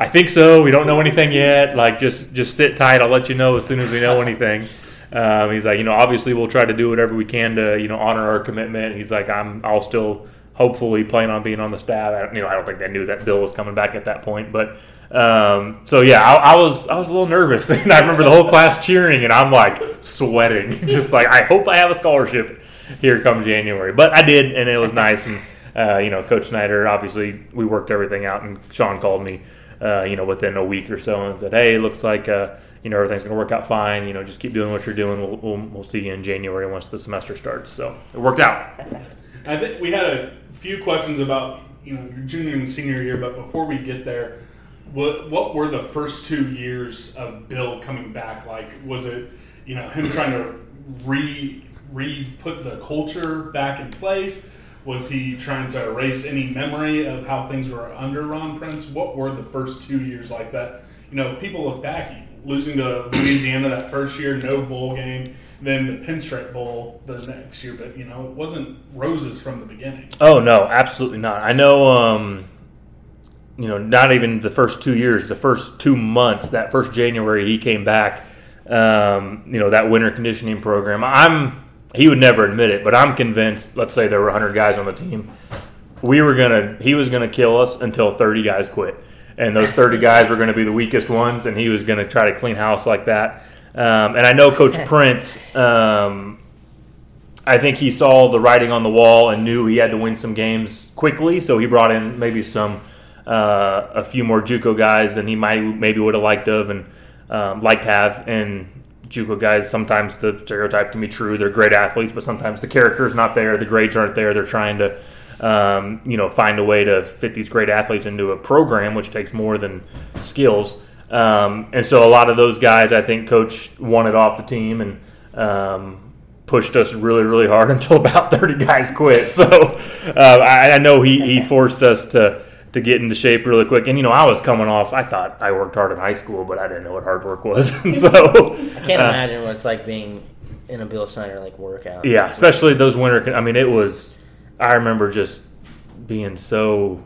I think so. We don't know anything yet. Like, just just sit tight. I'll let you know as soon as we know anything. Um, he's like, you know, obviously we'll try to do whatever we can to, you know, honor our commitment. He's like, I'm, I'll still hopefully plan on being on the staff. I, you know, I don't think they knew that Bill was coming back at that point, but um, so yeah, I, I was I was a little nervous, and I remember the whole class cheering, and I'm like sweating, just like I hope I have a scholarship here come January. But I did, and it was nice. And uh, you know, Coach Snyder, obviously, we worked everything out, and Sean called me, uh, you know, within a week or so, and said, "Hey, it looks like uh, you know everything's going to work out fine. You know, just keep doing what you're doing. We'll, we'll, we'll see you in January once the semester starts." So it worked out. I think we had a few questions about you know your junior and senior year, but before we get there, what what were the first two years of Bill coming back like? Was it you know him trying to re re put the culture back in place? Was he trying to erase any memory of how things were under Ron Prince? What were the first two years like that? You know, if people look back, losing to Louisiana that first year, no bowl game, then the Pinstripe Bowl the next year, but you know, it wasn't roses from the beginning. Oh no, absolutely not. I know. Um, you know, not even the first two years, the first two months, that first January he came back. Um, you know, that winter conditioning program. I'm. He would never admit it, but I'm convinced. Let's say there were 100 guys on the team. We were gonna. He was gonna kill us until 30 guys quit, and those 30 guys were gonna be the weakest ones, and he was gonna try to clean house like that. Um, and I know Coach Prince. Um, I think he saw the writing on the wall and knew he had to win some games quickly, so he brought in maybe some uh, a few more JUCO guys than he might maybe would have liked of and um, liked to have. And JUCO guys sometimes the stereotype can be true; they're great athletes, but sometimes the character's not there, the grades aren't there. They're trying to um, you know find a way to fit these great athletes into a program, which takes more than skills. Um, and so a lot of those guys, I think, coach wanted off the team and. Um, pushed us really, really hard until about 30 guys quit. So uh, I, I know he, he forced us to to get into shape really quick. And you know, I was coming off. I thought I worked hard in high school, but I didn't know what hard work was. and so I can't uh, imagine what it's like being in a Bill Snyder like workout. Yeah, especially those winter. I mean, it was. I remember just being so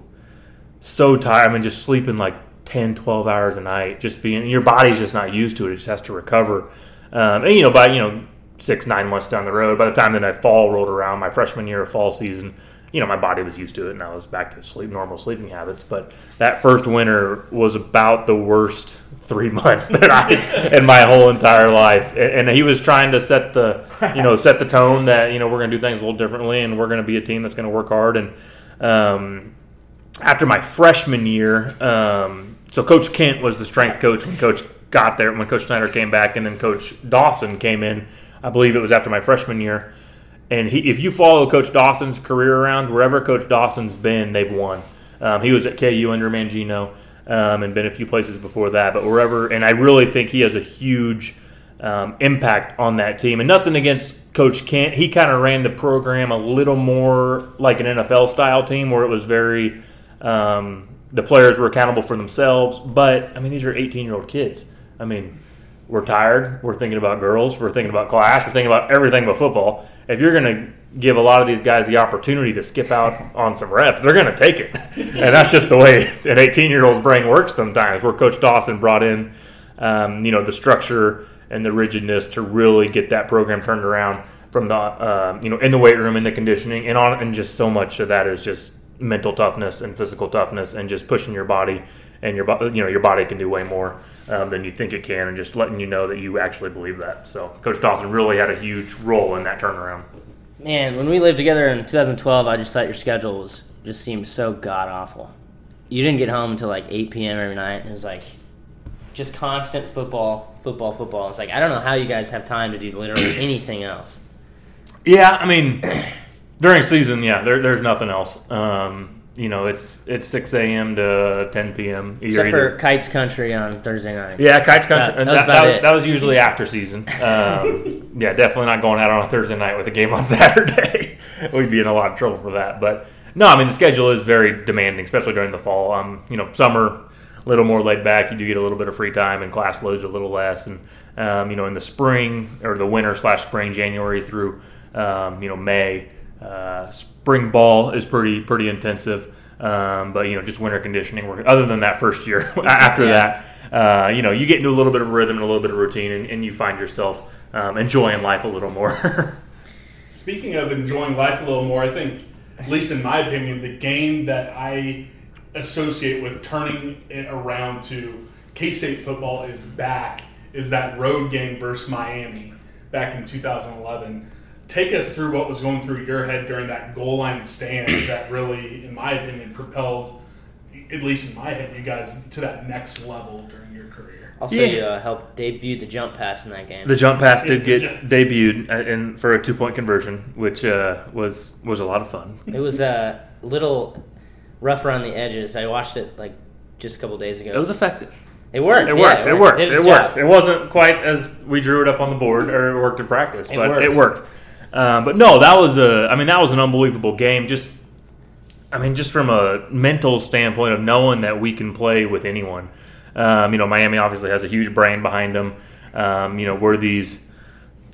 so tired. I mean, just sleeping like 10, 12 hours a night. Just being your body's just not used to it. It just has to recover. Um, and you know, by you know six nine months down the road, by the time that I fall rolled around, my freshman year of fall season, you know, my body was used to it, and I was back to sleep normal sleeping habits. But that first winter was about the worst three months that I in my whole entire life. And, and he was trying to set the you know set the tone that you know we're going to do things a little differently, and we're going to be a team that's going to work hard. And um, after my freshman year, um, so Coach Kent was the strength coach when Coach got there, when Coach Snyder came back, and then Coach Dawson came in. I believe it was after my freshman year. And he, if you follow Coach Dawson's career around, wherever Coach Dawson's been, they've won. Um, he was at KU under Mangino um, and been a few places before that. But wherever, and I really think he has a huge um, impact on that team. And nothing against Coach Kent. He kind of ran the program a little more like an NFL style team where it was very, um, the players were accountable for themselves. But, I mean, these are 18 year old kids. I mean, we're tired. We're thinking about girls. We're thinking about class. We're thinking about everything but football. If you're going to give a lot of these guys the opportunity to skip out on some reps, they're going to take it. and that's just the way an 18 year old's brain works sometimes. Where Coach Dawson brought in, um, you know, the structure and the rigidness to really get that program turned around from the, uh, you know, in the weight room, in the conditioning, and on, and just so much of that is just mental toughness and physical toughness and just pushing your body and your you know your body can do way more um, than you think it can and just letting you know that you actually believe that so coach dawson really had a huge role in that turnaround Man, when we lived together in 2012, I just thought your schedule was just seemed so god awful. You didn't get home until like 8 p.m. every night. It was like just constant football, football, football. It's like I don't know how you guys have time to do literally anything else. yeah i mean during season yeah there, there's nothing else um, you know, it's it's six a.m. to ten p.m. You're Except either- for Kites Country on Thursday night. Yeah, Kites Country. That- that was that, about that, it. that was usually after season. Um, yeah, definitely not going out on a Thursday night with a game on Saturday. We'd be in a lot of trouble for that. But no, I mean the schedule is very demanding, especially during the fall. Um, you know, summer a little more laid back. You do get a little bit of free time, and class loads a little less. And um, you know, in the spring or the winter slash spring, January through um, you know May, uh, spring ball is pretty pretty intensive. Um, but you know, just winter conditioning. work- Other than that first year, after Yeah. that, uh, you know, you get into a little bit of rhythm and a little bit of routine, and, and you find yourself um, enjoying life a little more. Speaking of enjoying life a little more, I think, at least in my opinion, the game that I associate with turning it around to K State football is back is that road game versus Miami back in 2011. Take us through what was going through your head during that goal line stand that really, in my opinion, propelled, at least in my head, you guys to that next level during your career. Also, Yeah. you uh, helped debut the jump pass in that game. the jump pass did get debuted uh, in, for a two point conversion, which uh, was was a lot of fun. it was a little rough around the edges. I watched it like just a couple days ago. It was effective. It worked. It yeah, worked. It worked. Did It worked. job. It wasn't quite as we drew it up on the board or it worked in practice, It but worked. it worked. Um, but no, that was a. I mean, that was an unbelievable game. Just, I mean, just from a mental standpoint of knowing that we can play with anyone. Um, you know, Miami obviously has a huge brand behind them. Um, you know, we're these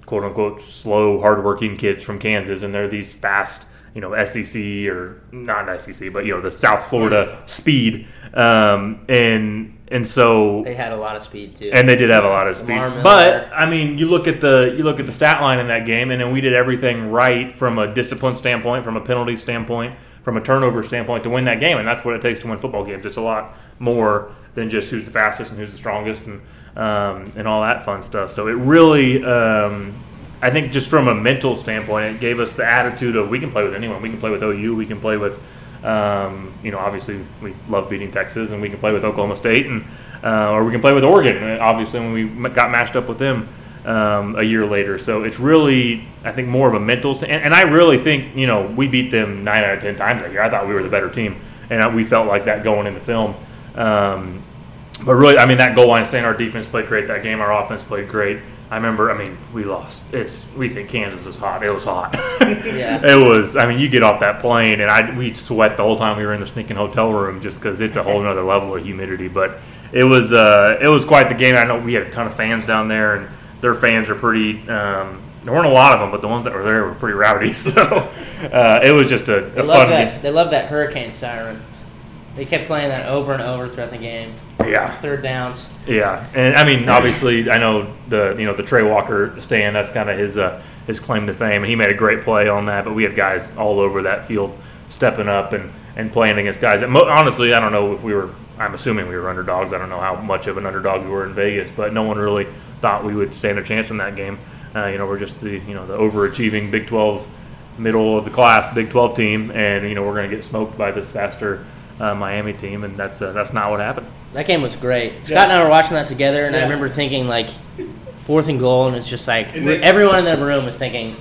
quote unquote slow, hardworking kids from Kansas, and they're these fast, you know, SEC or not SEC, but you know, the South Florida speed. Um, and and so They had a lot of speed too. and they did have a lot of speed. But I mean, you look at the you look at the stat line in that game, and then we did everything right from a discipline standpoint, from a penalty standpoint, from a turnover standpoint to win that game, and that's what it takes to win football games. It's a lot more than just who's the fastest and who's the strongest and um, and all that fun stuff. So it really. Um, I think just from a mental standpoint, it gave us the attitude of we can play with anyone. We can play with OU. We can play with, um, you know, obviously we love beating Texas, and we can play with Oklahoma State, and uh, or we can play with Oregon. Obviously, when we got matched up with them um, a year later, so it's really I think more of a mental. St- and, and I really think you know we beat them nine out of ten times that year. I thought we were the better team, and we felt like that going into the film. Um, but really, I mean, that goal line stand, our defense played great that game. Our offense played great. I remember, I mean, we lost. It's we think Kansas was hot. It was hot. Yeah. It was. I mean, you get off that plane, and I we'd sweat the whole time we were in the sneaking hotel room just because it's a whole other level of humidity. But it was uh, it was quite the game. I know we had a ton of fans down there, and their fans are pretty. Um, there weren't a lot of them, but the ones that were there were pretty rowdy. So uh, it was just a, a fun that. game. They love that hurricane siren. They kept playing that over and over throughout the game. Yeah. Third downs. Yeah, and I mean, obviously, I know the you know the Tre Walker stand. That's kind of his uh, his claim to fame, and he made a great play on that. But we had guys all over that field stepping up and, and playing against guys. That mo- honestly, I don't know if we were. I'm assuming we were underdogs. I don't know how much of an underdog we were in Vegas, but no one really thought we would stand a chance in that game. Uh, you know, we're just the you know the overachieving Big 12 middle of the class Big 12 team, and you know we're going to get smoked by this faster uh, Miami team, and that's uh, that's not what happened. That game was great. Scott and I were watching that together, and I remember thinking like fourth and goal, and it's just like And they- everyone in the room was thinking,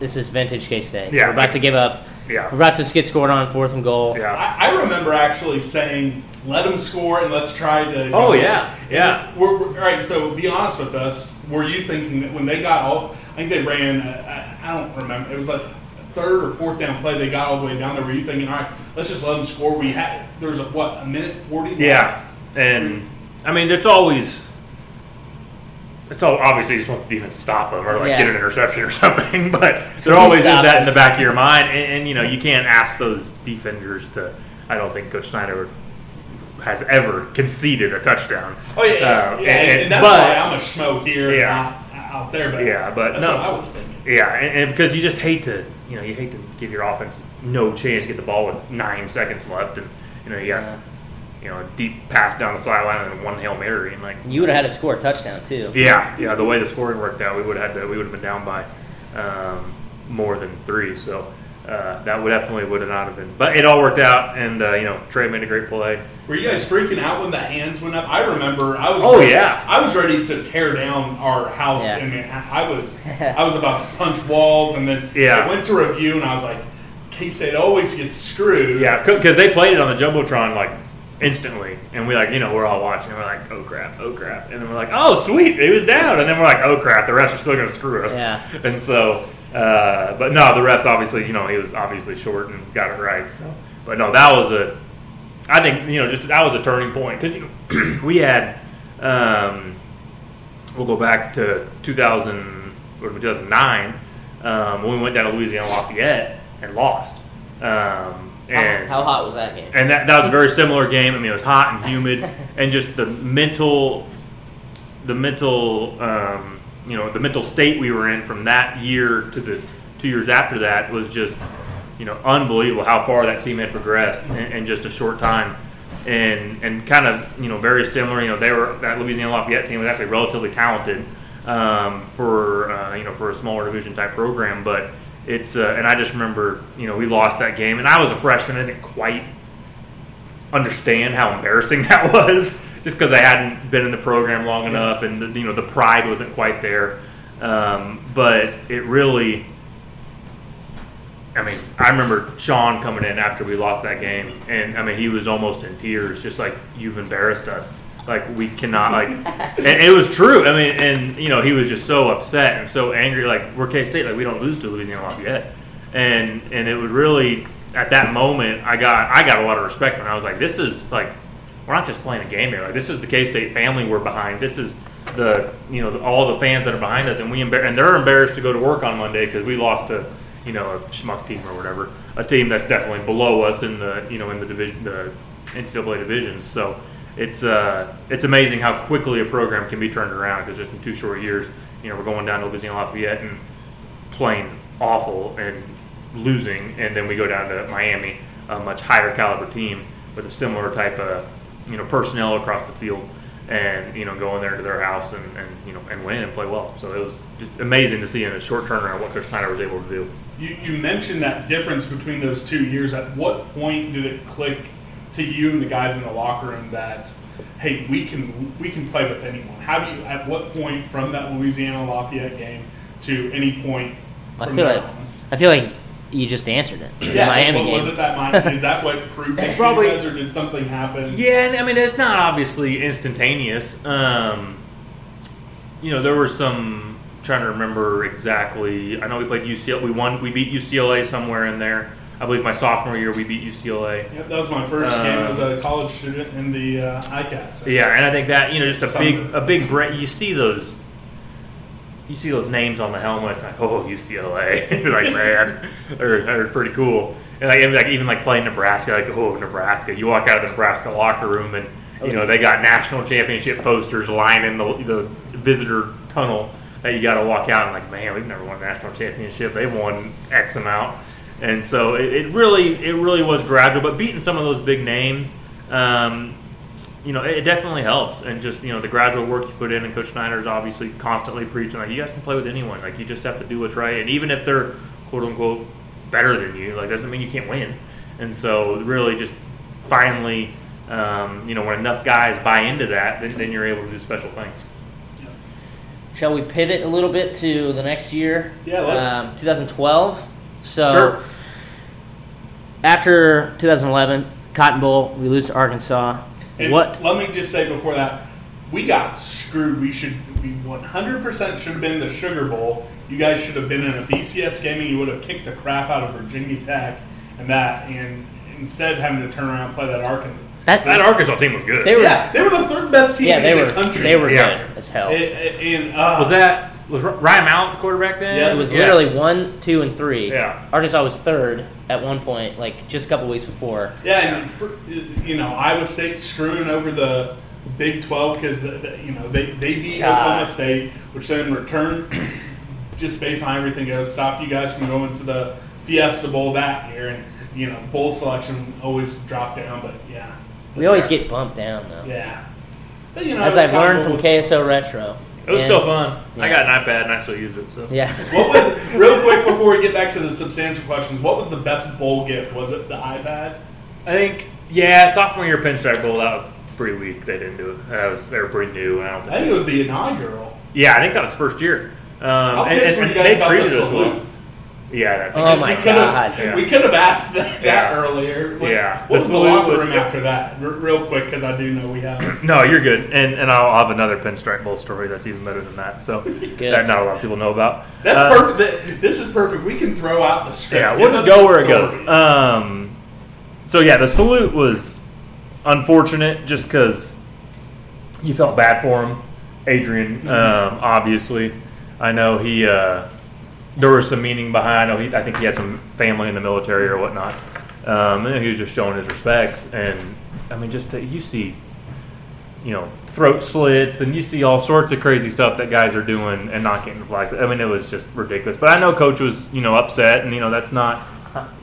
"This is vintage K State. Yeah. We're about to give up. Yeah. We're about to get scored on fourth and goal." Yeah. I, I remember actually saying, "Let them score and let's try to." Oh, yeah, yeah. We're, we're, all right. So be honest with us. Were you thinking that when they got all? I think they ran. uh, I, I don't remember. It was like a third or fourth down play. They got all the way down there. Were you thinking, all right, let's just let them score? We had there was a what a minute forty. Yeah, and I mean, it's always it's all obviously you just want the defense to stop them or like Yeah. get an interception or something, but there always is that them. in the back of your mind, and, and you know you can't ask those defenders to. I don't think Coach Snyder has ever conceded a touchdown. Oh yeah, yeah, Uh, yeah. and- And, and that's but- why I'm a schmo here, Yeah. And not out there. But Yeah, but that's no. what I was thinking. Yeah, and, and because you just hate to, you know, you hate to give your offense no chance to get the ball with nine seconds left, and you know you got, Yeah. you know, a deep pass down the sideline and one hail mary, and like You would have had to score a touchdown too. Yeah, yeah. The way the scoring worked out, we would have had to. We would have been down by um, more than three. So uh, that would definitely would have not have been. But it all worked out, and uh, you know Tre made a great play. Were you guys freaking out when the hands went up? I remember I was. Oh, ready, yeah. I was ready to tear down our house, Yeah. and man, I I was I was about to punch walls, and then Yeah. I went to review, and I was like, K State always gets screwed. Yeah, because they played it on the jumbotron like instantly, and we like you know we're all watching, and we're like, oh crap, oh crap, and then we're like, oh sweet, it was down, and then we're like, oh crap, the refs are still gonna screw us. Yeah. And so, uh, but no, the refs obviously, you know, he was obviously short and got it right. So, but no, that was a, I think you know, just that was a turning point because you know, we had, um, we'll go back to 2000 or 2009 um, when we went down to Louisiana Lafayette and lost. Um, How, and how hot was that game? and that, that was a very similar game. I mean, it was hot and humid, and just the mental, the mental, um, you know, the mental state we were in from that year to the two years after that was just, you know, unbelievable how far that team had progressed in, in just a short time, and and kind of you know very similar. You know, they were that Louisiana Lafayette team was actually relatively talented um, for uh, you know for a smaller division type program, but it's uh, and I just remember you know we lost that game, and I was a freshman. I didn't quite understand how embarrassing that was, just because I hadn't been in the program long enough, and the, you know the pride wasn't quite there. Um, but it really, I mean, I remember Sean coming in after we lost that game, and I mean he was almost in tears, just like you've embarrassed us. Like we cannot like, and it was true. I mean, and you know he was just so upset and so angry. Like we're K State, like we don't lose to Louisiana Lafayette, and and it was really at that moment I got I got a lot of respect and I was like, this is like we're not just playing a game here. Like this is the K State family we're behind. This is the you know all the fans that are behind us, and we embar- and they're embarrassed to go to work on Monday because we lost to you know a schmuck team or whatever, a team that's definitely below us in the you know in the division the NCAA divisions. So it's uh it's amazing how quickly a program can be turned around because just in two short years, you know we're going down to Louisiana Lafayette and playing awful and losing, and then we go down to Miami, a much higher caliber team with a similar type of you know personnel across the field, and you know go in there to their house and, and you know and win and play well. So it was just amazing to see in a short turnaround what Coach Snyder was able to do. You, you mentioned that difference between those two years. At what point did it click to you and the guys in the locker room that, hey, we can we can play with anyone? How do you? At what point from that Louisiana Lafayette game to any point? I from feel there like on? I feel like you just answered it. The Yeah, Miami what, game. was it that Miami? Is that what proved it Probably- you guys, or did something happen? Yeah, and I mean it's not obviously instantaneous. Um, you know, there were some trying to remember exactly. I know we played UCLA. We won. We beat UCLA somewhere in there. I believe my sophomore year we beat UCLA. Yep, that was my first game as a college student in the uh, ICATS. Yeah, and I think that you know just a Some- big a big break. You see those. You see those names on the helmet, like oh UCLA, You're like man, they're, they're pretty cool. And like, and like even like playing Nebraska, like oh Nebraska. You walk out of the Nebraska locker room and you know they got national championship posters lining the the visitor tunnel that you got to walk out and like man we've never won a national championship. They won X amount, and so it, it really it really was gradual. But beating some of those big names. Um, you know, it definitely helps. And just, you know, the gradual work you put in, and Coach Snyder's obviously constantly preaching, like, you guys can play with anyone. Like, you just have to do what's right. And even if they're, quote unquote, better than you, like, doesn't mean you can't win. And so, really, just finally, um, you know, when enough guys buy into that, then, then you're able to do special things. Shall we pivot a little bit to the next year? Yeah, Um, 2012. So Sure. after 2011, Cotton Bowl, we lose to Arkansas. And what? Let me just say before that, we got screwed. We should, we 100% should have been the Sugar Bowl. You guys should have been in a BCS game and you would have kicked the crap out of Virginia Tech and that, and instead having to turn around and play that Arkansas. That, That Arkansas team was good. They were- Yeah, they were the third best team yeah, they in were the country. they were Yeah. good as hell. And, and, uh, was that, was Ryan Mallett the quarterback then? Yeah, It was Yeah. literally one, two, and three. Yeah. Arkansas was third at one point, like just a couple weeks before. Yeah, and for, you know Iowa State screwing over the Big Twelve because you know they they beat God. Oklahoma State, which then in return, just based on everything goes, stopped you guys from going to the Fiesta Bowl that year, and you know bowl selection always dropped down, but yeah, We always get bumped down though. yeah. But, you know, As I've learned from was- KSO Retro. It was And- still fun. I got an iPad and I still use it. So Yeah. What was real quick before we get back to the substantial questions? What was the best bowl gift? Was it the iPad? I think, yeah, sophomore year Pinstripe Bowl, that was pretty weak. They didn't do it. That was, they were pretty new. I don't Think I think it was the inaugural. Yeah, I think that was first year. Um, and, and, and they about the treated us well. Yeah. That Oh Because my we could've- God. Yeah. We could have asked that, that Yeah. earlier. What, Yeah. What was The the locker was- room after that? R- real quick, because I do know we have. No, you're good, and and I'll have another pinstripe bowl story that's even better than that. So that not a lot of people know about. That's Uh, perfect. This is perfect. We can throw out the script. Yeah, Give we'll just go the where it goes. Um, so yeah, the salute was unfortunate just because you felt bad for him, Adrian. Um, obviously, I know he. Uh, there was some meaning behind. I, he, I think he had some family in the military or whatnot. Um, and he was just showing his respects, and I mean, just that you see, you know, throat slits, and you see all sorts of crazy stuff that guys are doing and not getting flags. I mean, it was just ridiculous. But I know coach was, you know, upset, and you know that's not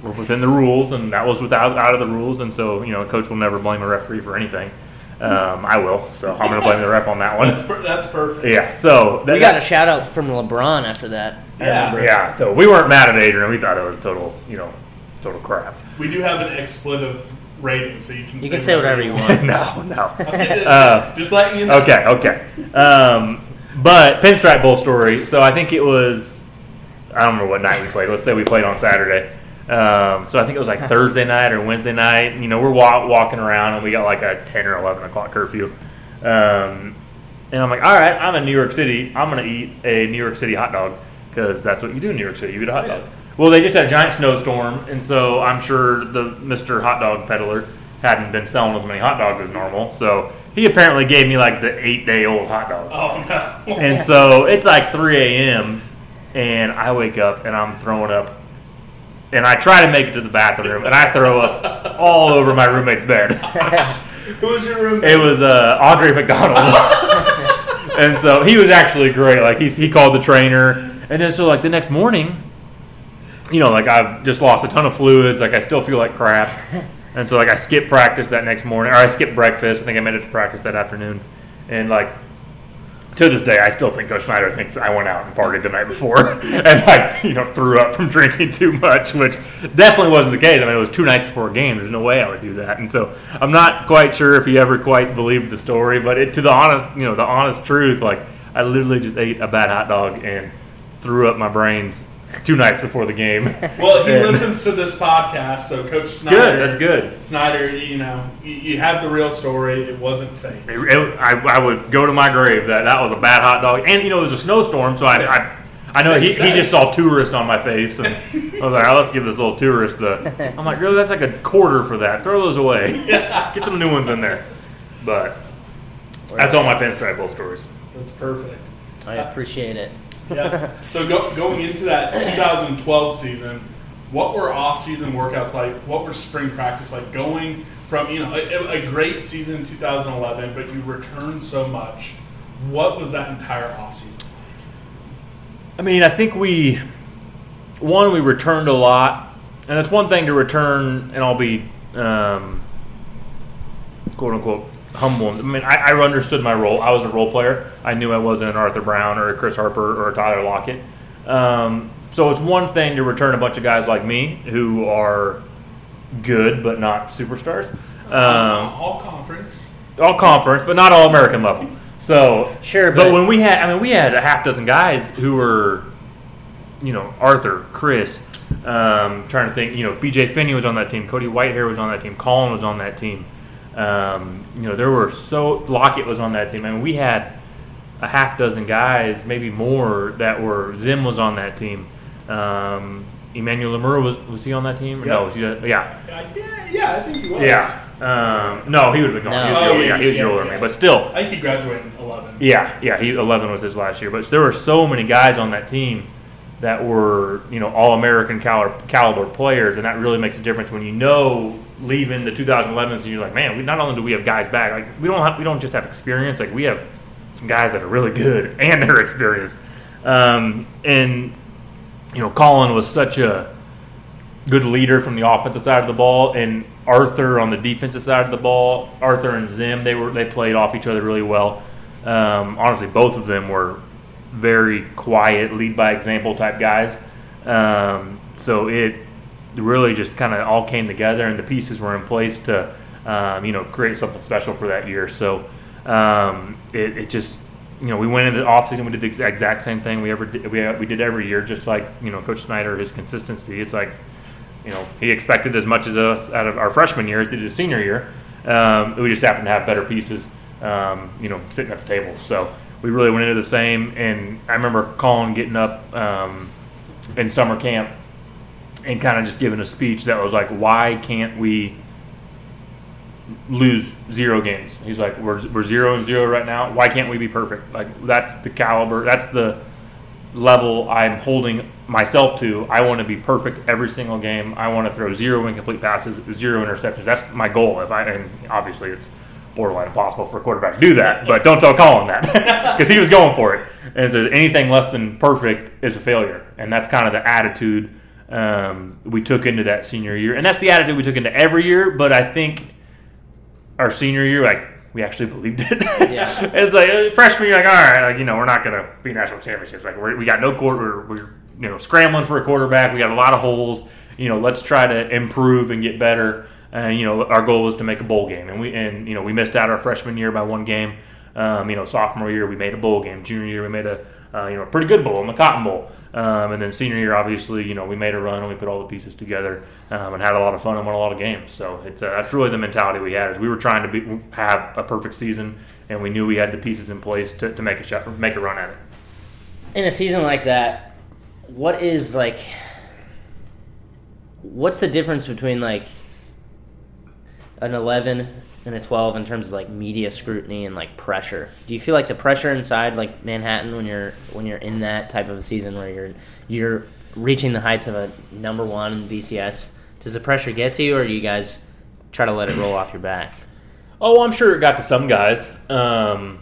within the rules, and that was without out of the rules, and so you know, coach will never blame a referee for anything. Um, I will, so I'm going to blame the ref on that one. That's, per- that's perfect. Yeah, so that, We got a shout out from LeBron after that. Yeah. yeah, so we weren't mad at Adrian. We thought it was total, you know, total crap. We do have an expletive rating, so you can. You can say whatever you want. no, no. Uh, Just letting you know. Okay, okay. Um, but Pinstripe Bowl story. So I think it was. I don't remember what night we played. Let's say we played on Saturday. Um, so I think it was like Thursday night or Wednesday night. You know, we're wa- walking around and we got like a ten or eleven o'clock curfew. Um, and I'm like, all right, I'm in New York City. I'm gonna eat a New York City hot dog because that's what you do in New York City. You eat a hot dog. Well, they just had a giant snowstorm, and so I'm sure the Mr. Hot Dog Peddler hadn't been selling as many hot dogs as normal. So he apparently gave me like the eight day old hot dog. Oh no. And so it's like 3 a.m. and I wake up and I'm throwing up. And I try to make it to the bathroom and I throw up all over my roommate's bed. Who was your room? It was uh, Andre McDonald. and so he was actually great. Like he's, he called the trainer. And then so like the next morning, you know, like I've just lost a ton of fluids. Like I still feel like crap. And so like I skipped practice that next morning, or I skipped breakfast. I think I made it to practice that afternoon. And like to this day, I still think Coach Snyder thinks I went out and partied the night before and I, you know threw up from drinking too much, which definitely wasn't the case. I mean, it was two nights before a game. There's no way I would do that. And so I'm not quite sure if he ever quite believed the story, but it, to the honest, you know, the honest truth, like I literally just ate a bad hot dog and threw up my brains two nights before the game. Well, he And- listens to this podcast, so Coach Snyder. Good, that's good. Snyder, you know, you, you have the real story. It wasn't fake. It- it- I, I would go to my grave that that was a bad hot dog, and you know it was a snowstorm, so I, I, I know he, Makes he just saw tourist on my face, and I was like, oh, let's give this little tourist the. I'm like, really, that's like a quarter for that. Throw those away. Get some new ones in there. But that's all my pinstripe bowl stories. That's perfect. I appreciate it. Yeah. So go, going into that 2012 season, what were off-season workouts like? What were spring practice like? Going from you know a, a great season in 2011, but you returned so much. What was that entire off-season? Like? I mean, I think we one we returned a lot, and it's one thing to return, and I'll be um, quote unquote humble. I mean, I, I understood my role. I was a role player. I knew I wasn't an Arthur Brown or a Chris Harper or a Tyler Lockett. Um, so it's one thing to return a bunch of guys like me who are good but not superstars. Um, all conference. all conference, but not all American level. So Sure, but, but- when we had, I mean, we had a half dozen guys who were, you know, Arthur, Chris. Um, trying to think, you know, B.J. Finney was on that team. Cody Whitehair was on that team. Collin was on that team. Um, you know, there were so Lockett was on that team. I mean, we had a half dozen guys, maybe more, that were Zim was on that team. Um, Emmanuel Lamur was was he on that team? No, was he, yeah, Uh, yeah, yeah, I think he was. yeah. Um, no, he would have been gone. He was, Oh, older- yeah, yeah, he was yeah, the older than yeah. me, but still, I think he graduated in 11. yeah, yeah, he 11 was his last year, but there were so many guys on that team that were you know all American caliber, caliber players, and that really makes a difference when you know leaving the 2011s and you're like, man, we not only do we have guys back, like we don't have we don't just have experience, like we have some guys that are really good and they're experienced, um, and you know Collin was such a good leader from the offensive side of the ball, and Arthur on the defensive side of the ball. Arthur and Zim, they were they played off each other really well. Um, honestly, both of them were very quiet, lead by example type guys. Um, so it really just kind of all came together, and the pieces were in place to um, you know create something special for that year. So um, it, it just you know, we went into the offseason, we did the exact same thing we ever did, we, we did every year, just like, you know, Coach Snyder, his consistency. It's like, you know, he expected as much as us out of our freshman year as did his senior year. Um, we just happened to have better pieces, um, you know, sitting at the table. So we really went into the same. And I remember Collin getting up um, in summer camp and kind of just giving a speech that was like, why can't we lose zero games? He's like, we're, we're zero and zero right now. Why can't we be perfect? Like that's the caliber. That's the level I'm holding myself to. I want to be perfect every single game. I want to throw zero incomplete passes, zero interceptions. That's my goal. If I and obviously it's borderline impossible for a quarterback to do that, but don't tell Collin that because he was going for it. And so anything less than perfect is a failure, and that's kind of the attitude um, we took into that senior year, and that's the attitude we took into every year. But I think our senior year, like we actually believed it. Yeah. it's like uh, freshman year, like all right, like you know, we're not gonna be national championships. Like we're, we got no quarter, we're, we're you know scrambling for a quarterback. We got a lot of holes. You know, let's try to improve and get better. And you know, our goal was to make a bowl game, and we and you know we missed out our freshman year by one game. Um, you know, sophomore year we made a bowl game. Junior year we made a uh, you know a pretty good bowl in the Cotton Bowl. Um, and then senior year, obviously, you know, we made a run and we put all the pieces together um, and had a lot of fun and won a lot of games. So it's uh, that's really the mentality we had. Is we were trying to be, have a perfect season, and we knew we had the pieces in place to, to make a shot, make a run at it. in a season like that, what is like what's the difference between like an 11 and a 12 in terms of like media scrutiny and like pressure? Do you feel like the pressure inside like Manhattan when you're when you're in that type of a season where you're you're reaching the heights of a number 1 in BCS? Does the pressure get to you or do you guys try to let it roll off your back? Oh, I'm sure it got to some guys. Um,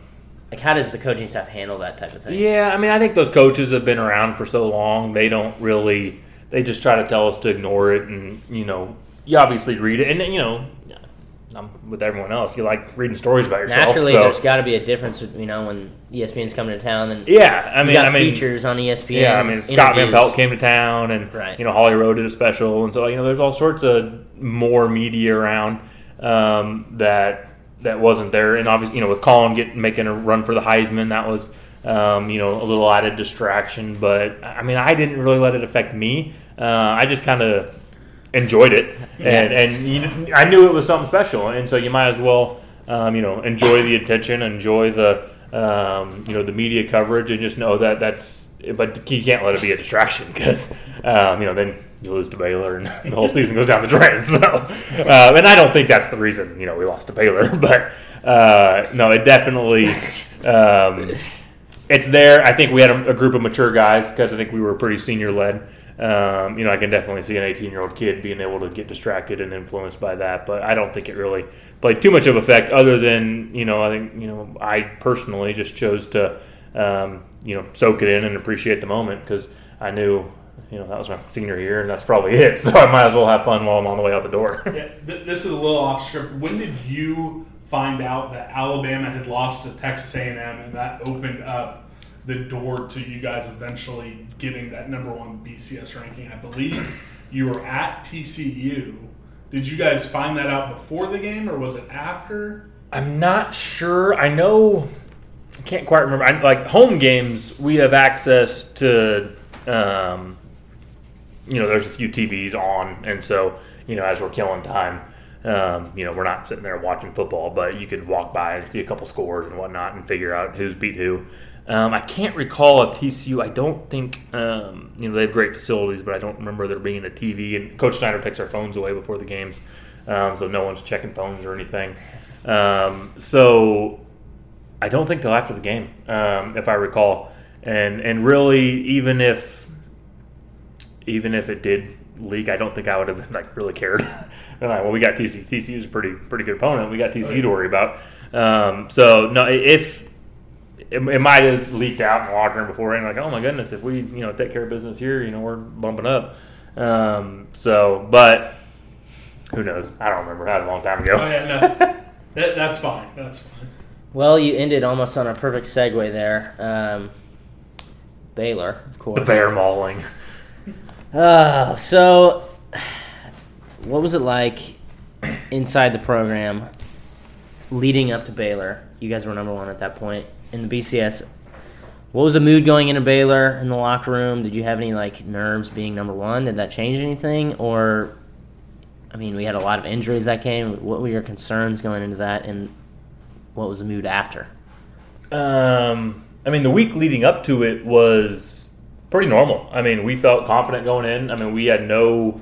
Like how does the coaching staff handle that type of thing? Yeah, I mean, I think those coaches have been around for so long. They don't really. They just try to tell us to ignore it, and you know, you obviously read it, and you know, I'm with everyone else. You like reading stories about yourself. Naturally, so- there's got to be a difference, you know, when ESPN's coming to town and Yeah, I mean, got I mean, features on ESPN. Yeah, I mean, Scott Van. Pelt came to town, and Right. you know, Holly Rowe did a special, and so you know, there's all sorts of more media around um, that that wasn't there, and obviously, you know, with Collin getting making a run for the Heisman, that was um, you know a little added distraction. But I mean, I didn't really let it affect me. Uh, I just kind of enjoyed it, and and you, I knew it was something special, and so you might as well um, you know enjoy the attention, enjoy the um, you know the media coverage, and just know that that's. But you can't let it be a distraction because um, you know then you lose to Baylor and the whole season goes down the drain. So, uh, and I don't think that's the reason you know we lost to Baylor, but uh, no, it definitely. Um, it's there. I think we had a, a group of mature guys because I think we were pretty senior led. Um, you know, I can definitely see an 18 year old kid being able to get distracted and influenced by that, but I don't think it really played too much of effect. Other than you know, I think you know, I personally just chose to um, you know soak it in and appreciate the moment because I knew you know that was my senior year and that's probably it. So I might as well have fun while I'm on the way out the door. Yeah, th- this is a little off script. When did you find out that Alabama had lost to Texas A&M, and that opened up the door to you guys eventually getting that number one BCS ranking? I believe you were at TCU. Did you guys find that out before the game, or was it after? I'm not sure. I know. I can't quite remember. I, like home games, we have access to. Um, you know, there's a few TVs on, and so you know, as we're killing time, um, you know, we're not sitting there watching football, but you could walk by and see a couple scores and whatnot, and figure out who's beat who. Um, I can't recall at TCU. I don't think um, you know they have great facilities, but I don't remember there being a TV. And Coach Snyder takes our phones away before the games, um, so no one's checking phones or anything. Um, so I don't think till after the game, um, if I recall. And and really, even if even if it did leak, I don't think I would have like really cared. And like, well, we got TCU. TCU is a pretty pretty good opponent. We got TCU to worry about. Um, so no, if it, it might have leaked out in the locker room beforehand, like oh my goodness, if we you know take care of business here, you know we're bumping up. Um, so, but who knows? I don't remember. That was a long time ago. Oh yeah, no, that, that's fine. That's fine. Well, you ended almost on a perfect segue there. Um, Baylor, of course. The bear mauling. Oh, so what was it like inside the program leading up to Baylor? you guys were number one at that point in the BCS. What was the mood going into Baylor in the locker room? Did you have any like nerves being number one? Did that change anything? Or, I mean, we had a lot of injuries that came. What were your concerns going into that, and what was the mood after? Um, I mean, the week leading up to it was pretty normal. I mean, we felt confident going in. I mean, we had no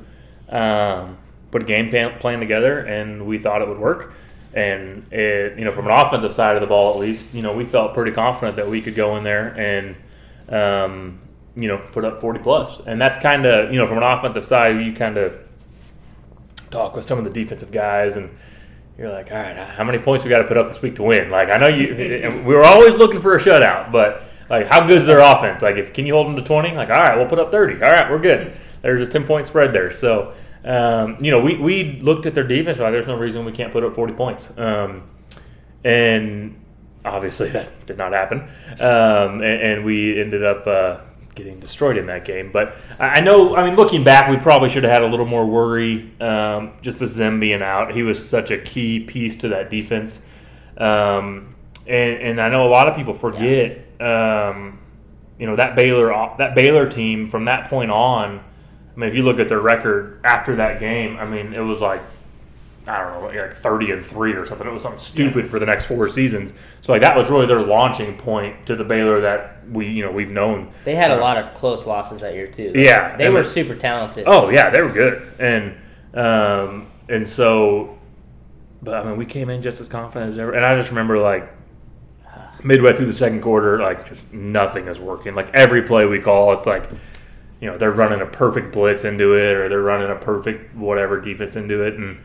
um, put a game plan, together, and we thought it would work. And it, you know, from an offensive side of the ball, at least, you know, we felt pretty confident that we could go in there and, um, you know, put up forty plus. And that's kind of, you know, from an offensive side, you kind of talk with some of the defensive guys and you're like, all right, how many points we got to put up this week to win? Like, I know you, we were always looking for a shutout, but like, how good's their offense? Like, if can you hold them to 20? Like, all right, we'll put up 30. All right, we're good. There's a 10 point spread there. So, um, you know, we, we looked at their defense. Like, there's no reason we can't put up 40 points. Um, and obviously that did not happen. Um, and, and we ended up, uh, getting destroyed in that game. But I I know, I mean, looking back, we probably should have had a little more worry um, just with Zim being out. He was such a key piece to that defense. Um, and, and I know a lot of people forget, um, you know, that Baylor that Baylor team from that point on. I mean, if you look at their record after that game, I mean, it was like I don't know, like thirty and three or something. It was something stupid for the next four seasons. So like that was really their launching point to the Baylor that we you know we've known. They had a lot of close losses that year too. Yeah, they were super talented. Oh yeah, they were good, and um, and so, but I mean, we came in just as confident as ever. And I just remember like midway through the second quarter, like just nothing is working. Like every play we call, it's like you know they're running a perfect blitz into it, or they're running a perfect whatever defense into it, and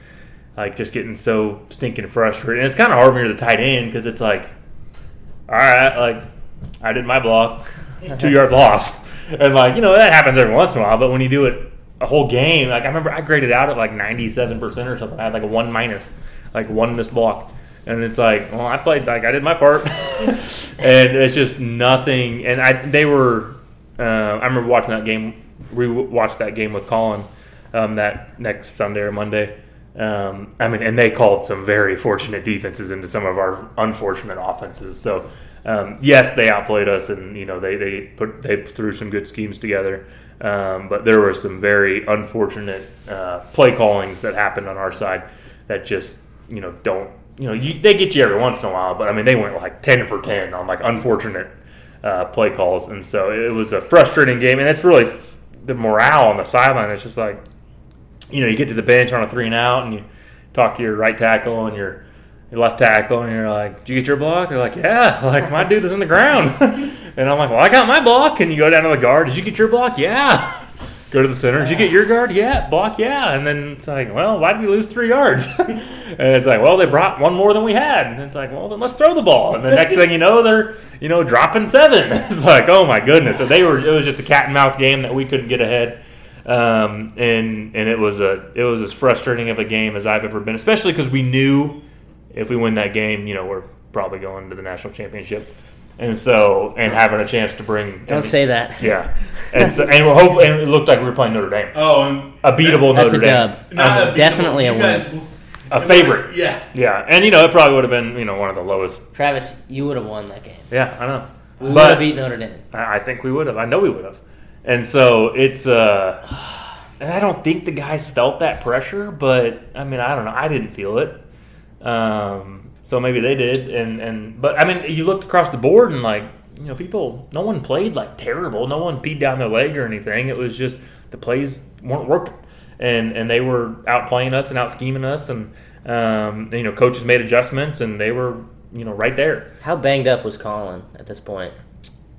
like just getting so stinking frustrated. And it's kind of hard when you're the tight end because it's like, all right, like I did my block, two yard loss, and like you know that happens every once in a while. But when you do it a whole game, like I remember I graded out at like ninety seven percent or something. I had like a one minus, like one missed block. And it's like, well, I played like I did my part, and it's just nothing. And I, they were. Uh, I remember watching that game. We watched that game with Collin um, that next Sunday or Monday. Um, I mean, and they called some very fortunate defenses into some of our unfortunate offenses. So, um, yes, they outplayed us, and you know they they put they threw some good schemes together. Um, but there were some very unfortunate uh, play callings that happened on our side that just you know don't you know you, they get you every once in a while. But I mean, they went like ten for ten on like unfortunate uh, play calls, and so it was a frustrating game. And it's really the morale on the sideline. It's just like you know, you get to the bench on a three and out, and you talk to your right tackle and your, your left tackle, and you're like, "Did you get your block?" They're like, "Yeah." Like my dude was in the ground, and I'm like, "Well, I got my block." And you go down to the guard. Did you get your block? Yeah. Go to the center. Did you get your guard? Yeah. Block? Yeah. And then it's like, well, why did we lose three yards? and it's like, well, they brought one more than we had. And it's like, well, then let's throw the ball. And the next thing you know, they're you know dropping seven. it's like, oh my goodness. So they were. It was just a cat and mouse game that we couldn't get ahead um, and and it was a it was as frustrating of a game as I've ever been, especially because we knew if we win that game, you know, we're probably going to the national championship, and so and having a chance to bring Don't say that. yeah, and so and we're hopefully and it looked like we were playing Notre Dame, Oh, and a beatable That's Notre a Dame, dub. That's a- definitely a you guys- win. a favorite. Yeah. Yeah, and you know it probably would have been you know one of the lowest. Travis, you would have won that game. Yeah, I know, We would have beat Notre Dame. I I think we would have. I know we would have. And so it's uh and I don't think the guys felt that pressure, but I mean, I don't know. I didn't feel it. Um so maybe they did and and but I mean, you looked across the board and like, you know, people no one played like terrible. No one peed down their leg or anything. It was just the plays weren't working. And and they were outplaying us and out scheming us and um you know, coaches made adjustments and they were, you know, right there. How banged up was Collin at this point?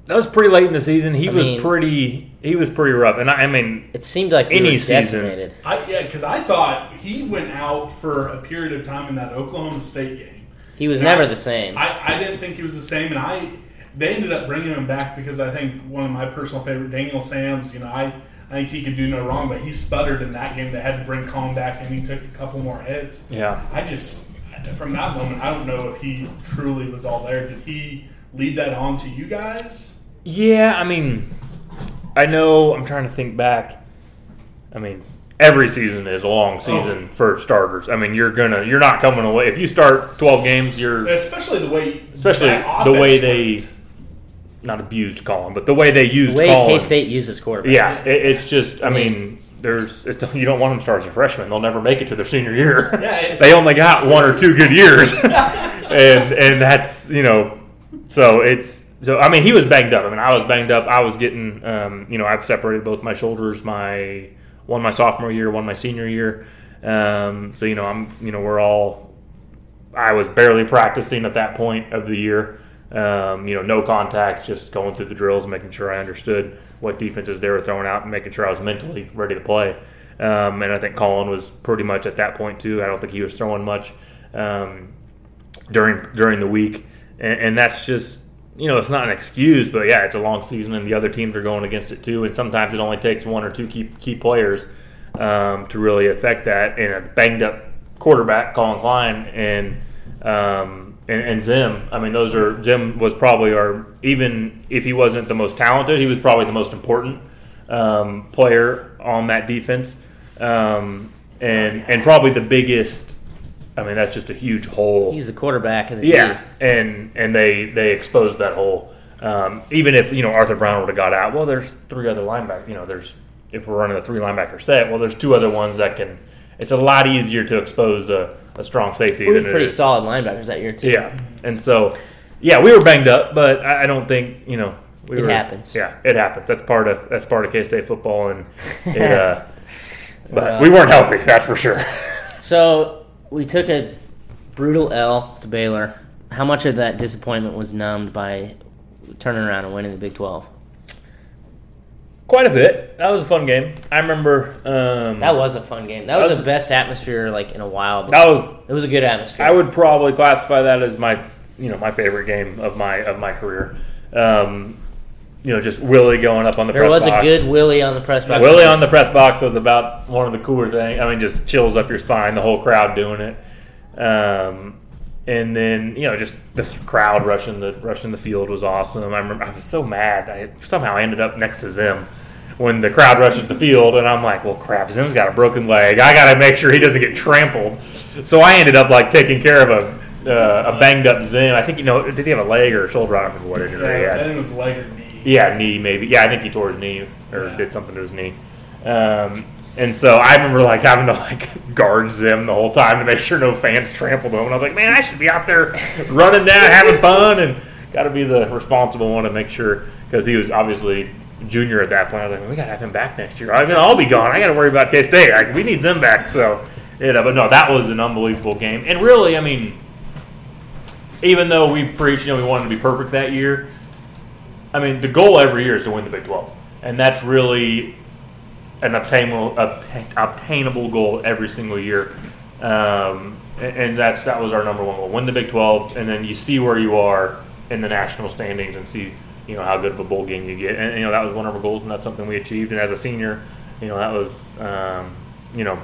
That was pretty late in the season. He I was mean- pretty. He was pretty rough, and I, I mean, It seemed like we Any were season. I, yeah, because I thought he went out for a period of time in that Oklahoma State game. He was And never I- the same. I, I didn't think he was the same, and I they ended up bringing him back because I think one of my personal favorite, Daniel Sams. You know, I I think he could do no wrong, but he sputtered in that game. They had to bring Collin back, and he took a couple more hits. yeah. I just from that moment, I don't know if he truly was all there. Did he lead that on to you guys? Yeah, I mean, I know. I'm trying to think back. I mean, every season is a long season for starters. I mean, you're gonna you're not coming away if you start 12 games. You're Especially the way, especially the way they worked. not abused Collin, but the way they used The way Collin. K State uses quarterbacks. Yeah, it, it's just. I mean, there's. It's, you don't want them to start as a freshman. They'll never make it to their senior year. Yeah, it- they only got one or two good years, and and that's you know. So it's so. I mean, he was banged up. I mean, I was banged up. I was getting. Um, you know, I've separated both my shoulders. My one my sophomore year, one my senior year. Um, so you know, I'm. You know, we're all. I was barely practicing at that point of the year. Um, you know, no contact, just going through the drills, making sure I understood what defenses they were throwing out, and making sure I was mentally ready to play. Um, and I think Collin was pretty much at that point too. I don't think he was throwing much um, during during the week, and, and that's just you know it's not an excuse, but yeah, it's a long season, and the other teams are going against it too. And sometimes it only takes one or two key key players um, to really affect that. And a banged up quarterback, Collin Klein, and um, and, and Zim. I mean, those are Zim was probably our even if he wasn't the most talented, he was probably the most important um, player on that defense, um, and and probably the biggest. I mean, that's just a huge hole. He's the quarterback the Yeah, and and they they exposed that hole. Um, even if you know Arthur Brown would have got out, well, there's three other linebackers. You know, there's if we're running a three linebacker set, well, there's two other ones that can. It's a lot easier to expose a, a strong safety We than were pretty solid linebackers that year too. Yeah, and so yeah, we were banged up, but I, I don't think you know. We It were, happens. Yeah, it happens. That's part of that's part of K State football, and it, uh, but Well- we weren't healthy. That's for sure. So we took a brutal L to Baylor. How much of that disappointment was numbed by turning around and winning the Big Twelve? Quite a bit. That was a fun game. I remember. Um, That was a fun game. That was That the best atmosphere like in a while. that was it was a good atmosphere. I would probably classify that as my, you know, my favorite game of my of my career. Um, you know, just Willie going up on the press box. there press was box. a good Willie on the press box. Willie on the press box was about one of the cooler things. I mean, just chills up your spine. The whole crowd doing it, um, and then you know, just the crowd rushing the rushing the field was awesome. I remember I was so mad. I somehow I ended up next to Zim when the crowd rushes the field, and I'm like, well, crap, Zim's got a broken leg. I got to make sure he doesn't get trampled. So I ended up like taking care of a. Uh, a banged up Zim. I think you know. Did he have a leg or a shoulder? I don't remember what injury he Yeah, I think it was leg or knee. Yeah, knee maybe. Yeah, I think he tore his knee or Yeah. did something to his knee. Um, and so I remember like having to like guard Zim the whole time to make sure no fans trampled him. And I was like, man, I should be out there running down, having fun, and got to be the responsible one to make sure because he was obviously junior at that point. I was like, we got to have him back next year. I mean, I'll be gone. I got to worry about K State. Like, we need Zim back. So, you know, but no, that was an unbelievable game. And really, I mean, even though we preached, you know, we wanted to be perfect that year. I mean, the goal every year is to win the Big 12, and that's really an obtainable obtainable goal every single year. Um, and, that's that was our number one goal: win the Big 12, and then you see where you are in the national standings and see you know how good of a bowl game you get. And you know that was one of our goals, and that's something we achieved. And as a senior, you know that was um, you know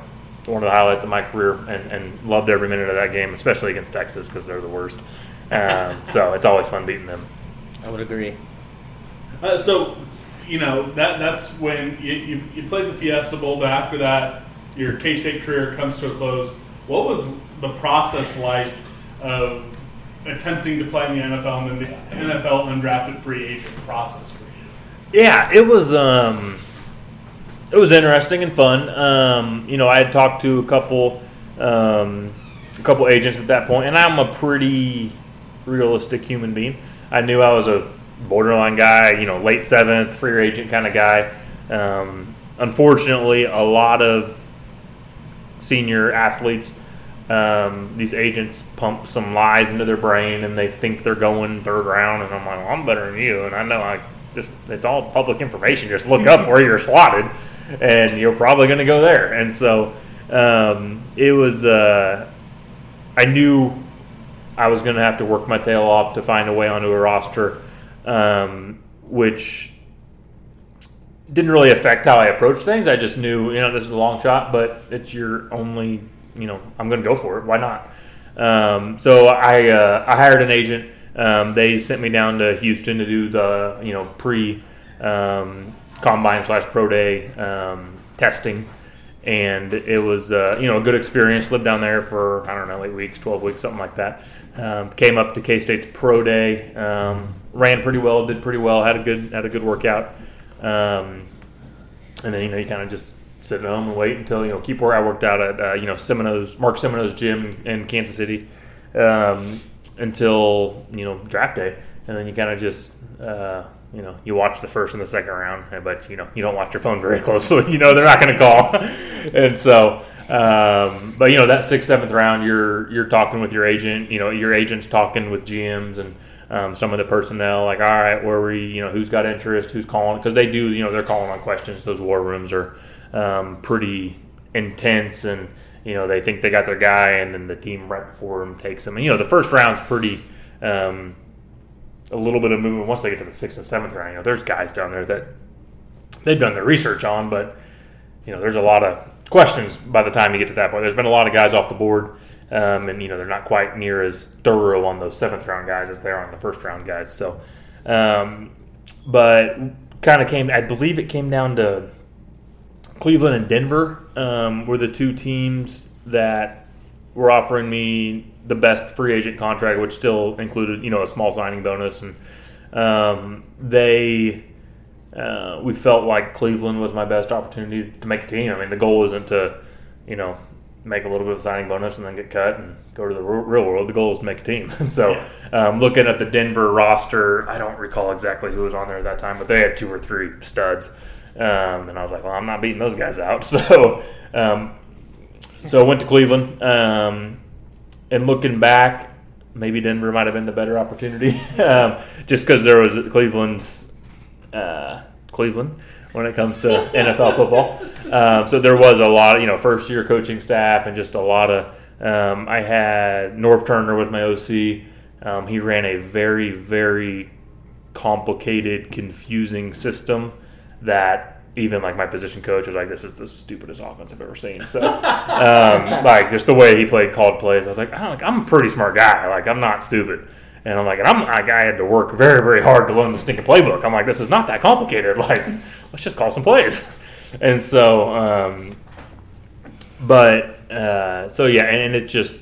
one of the highlights of my career, and, and loved every minute of that game, especially against Texas because they're the worst. Um, so it's always fun beating them. I would agree. Uh, so, you know that that's when you, you, you played the Fiesta Bowl, but after that, your K State career comes to a close. What was the process like of attempting to play in the NFL and then the NFL undrafted free agent process for you? Yeah, it was um, it was interesting and fun. Um, you know, I had talked to a couple um, a couple agents at that point, and I'm a pretty realistic human being. I knew I was a borderline guy, you know, late seventh, free agent kind of guy. Um, unfortunately, a lot of senior athletes, um, these agents pump some lies into their brain, and they think they're going third round. And I'm like, well, I'm better than you, and I know I just it's all public information. Just look up where you're slotted, and you're probably going to go there. And so um, it was. Uh, I knew I was going to have to work my tail off to find a way onto a roster, um, which didn't really affect how I approached things. I just knew, you know, this is a long shot, but it's your only, you know, I'm going to go for it. Why not? Um, so I uh, I hired an agent. Um, they sent me down to Houston to do the, you know, pre um, combine slash pro day um, testing, and it was uh, you know a good experience. Lived down there for I don't know eight weeks, twelve weeks, something like that. Um, came up to K State's pro day, um, ran pretty well, did pretty well, had a good had a good workout, um, and then you know you kind of just sit at home and wait until you know keep where I worked out at uh, you know Semino's Mark Semino's gym in Kansas City um, until you know draft day, and then you kind of just uh, you know you watch the first and the second round, but you know you don't watch your phone very closely. you know they're not going to call, and so. Um, but you know that sixth, seventh round, you're you're talking with your agent. You know your agent's talking with GMs and um, some of the personnel. Like, all right, where we, you know, who's got interest, who's calling? Because they do, you know, they're calling on questions. Those war rooms are um, pretty intense, and you know they think they got their guy, and then the team right before them takes them. And you know the first round's pretty. Um, a little bit of movement once they get to the sixth and seventh round. You know, there's guys down there that they've done their research on, but you know, there's a lot of questions by the time you get to that point. There's been a lot of guys off the board, um, and you know they're not quite near as thorough on those seventh round guys as they are on the first round guys. So, um, but kind of came. I believe it came down to Cleveland and Denver um, were the two teams that were offering me the best free agent contract, which still included you know a small signing bonus, and um, they uh, we felt like Cleveland was my best opportunity to make a team. I mean, the goal isn't to you know make a little bit of signing bonus and then get cut and go to the real world. The goal is to make a team. And so, um, looking at the Denver roster, I don't recall exactly who was on there at that time, but they had two or three studs. Um, and I was like, well, I'm not beating those guys out. So, um, so I went to Cleveland. Um, and looking back, maybe Denver might have been the better opportunity, um, just because there was Cleveland's uh, Cleveland when it comes to NFL football. Um, so there was a lot of you know first year coaching staff and just a lot of. Um, I had Norv Turner with my OC. Um, he ran a very very complicated, confusing system that even like my position coach was like, "This is the stupidest offense I've ever seen." So, um, like just the way he played, called plays, I was like, oh, like, "I'm a pretty smart guy. Like I'm not stupid." And I'm like, and I'm like, I had to work very, very hard to learn the stinking playbook. I'm like, this is not that complicated. Like, let's just call some plays. And so, um, but uh, so yeah, and, and, it just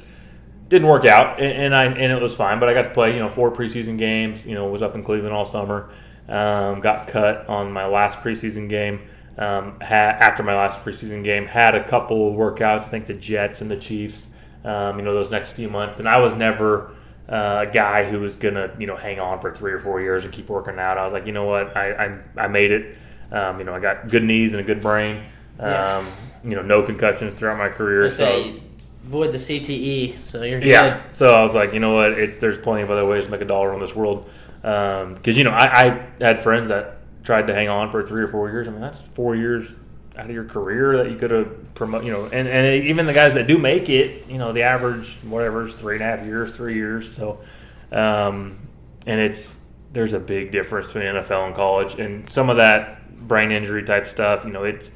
didn't work out, and, and, I and it was fine. But I got to play, you know, four preseason games. You know, was up in Cleveland all summer. Um, got cut on my last preseason game. Um, had, after my last preseason game, had a couple workouts. I think the Jets and the Chiefs. Um, you know, those next few months, and I was never uh, a guy who was gonna, you know, hang on for three or four years and keep working out. I was like, you know what, I I, I made it. Um, you know, I got good knees and a good brain. Yeah. Um, you know, no concussions throughout my career. So avoid the CTE, so you're yeah. Good. So I was like, you know what, it, there's plenty of other ways to make a dollar in this world. Because um, you know, I, I, had friends that tried to hang on for three or four years. I mean, that's four years out of your career that you could have promote. You know, and, and even the guys that do make it, you know, the average whatever is three and a half years, three years. So, um, and it's there's a big difference between NFL and college, and some of that brain injury type stuff. You know, it's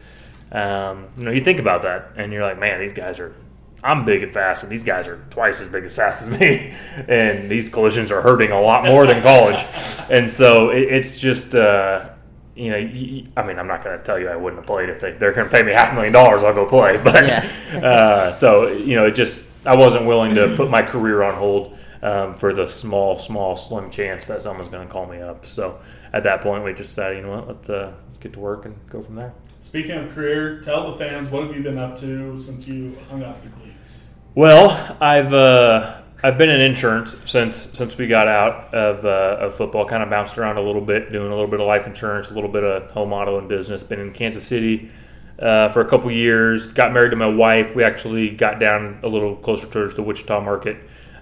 um, you know you think about that, and you're like, man, these guys are I'm big and fast, and these guys are twice as big as fast as me, and these collisions are hurting a lot more than college, and so it, it's just. Uh, you know, I mean, I'm not going to tell you I wouldn't have played if they, they're going to pay me half a million dollars. I'll go play, but yeah. uh, so you know, it just I wasn't willing to put my career on hold um, for the small, small, slim chance that someone's going to call me up. So at that point, we just said, you know what, let's uh, let's get to work and go from there. Speaking of career, tell the fans what have you been up to since you hung up the cleats? well, I've uh, I've been in insurance since since we got out of, uh, of football. Kind of bounced around a little bit, doing a little bit of life insurance, a little bit of home auto and business. Been in Kansas City uh, for a couple years. Got married to my wife. We actually got down a little closer towards the Wichita market.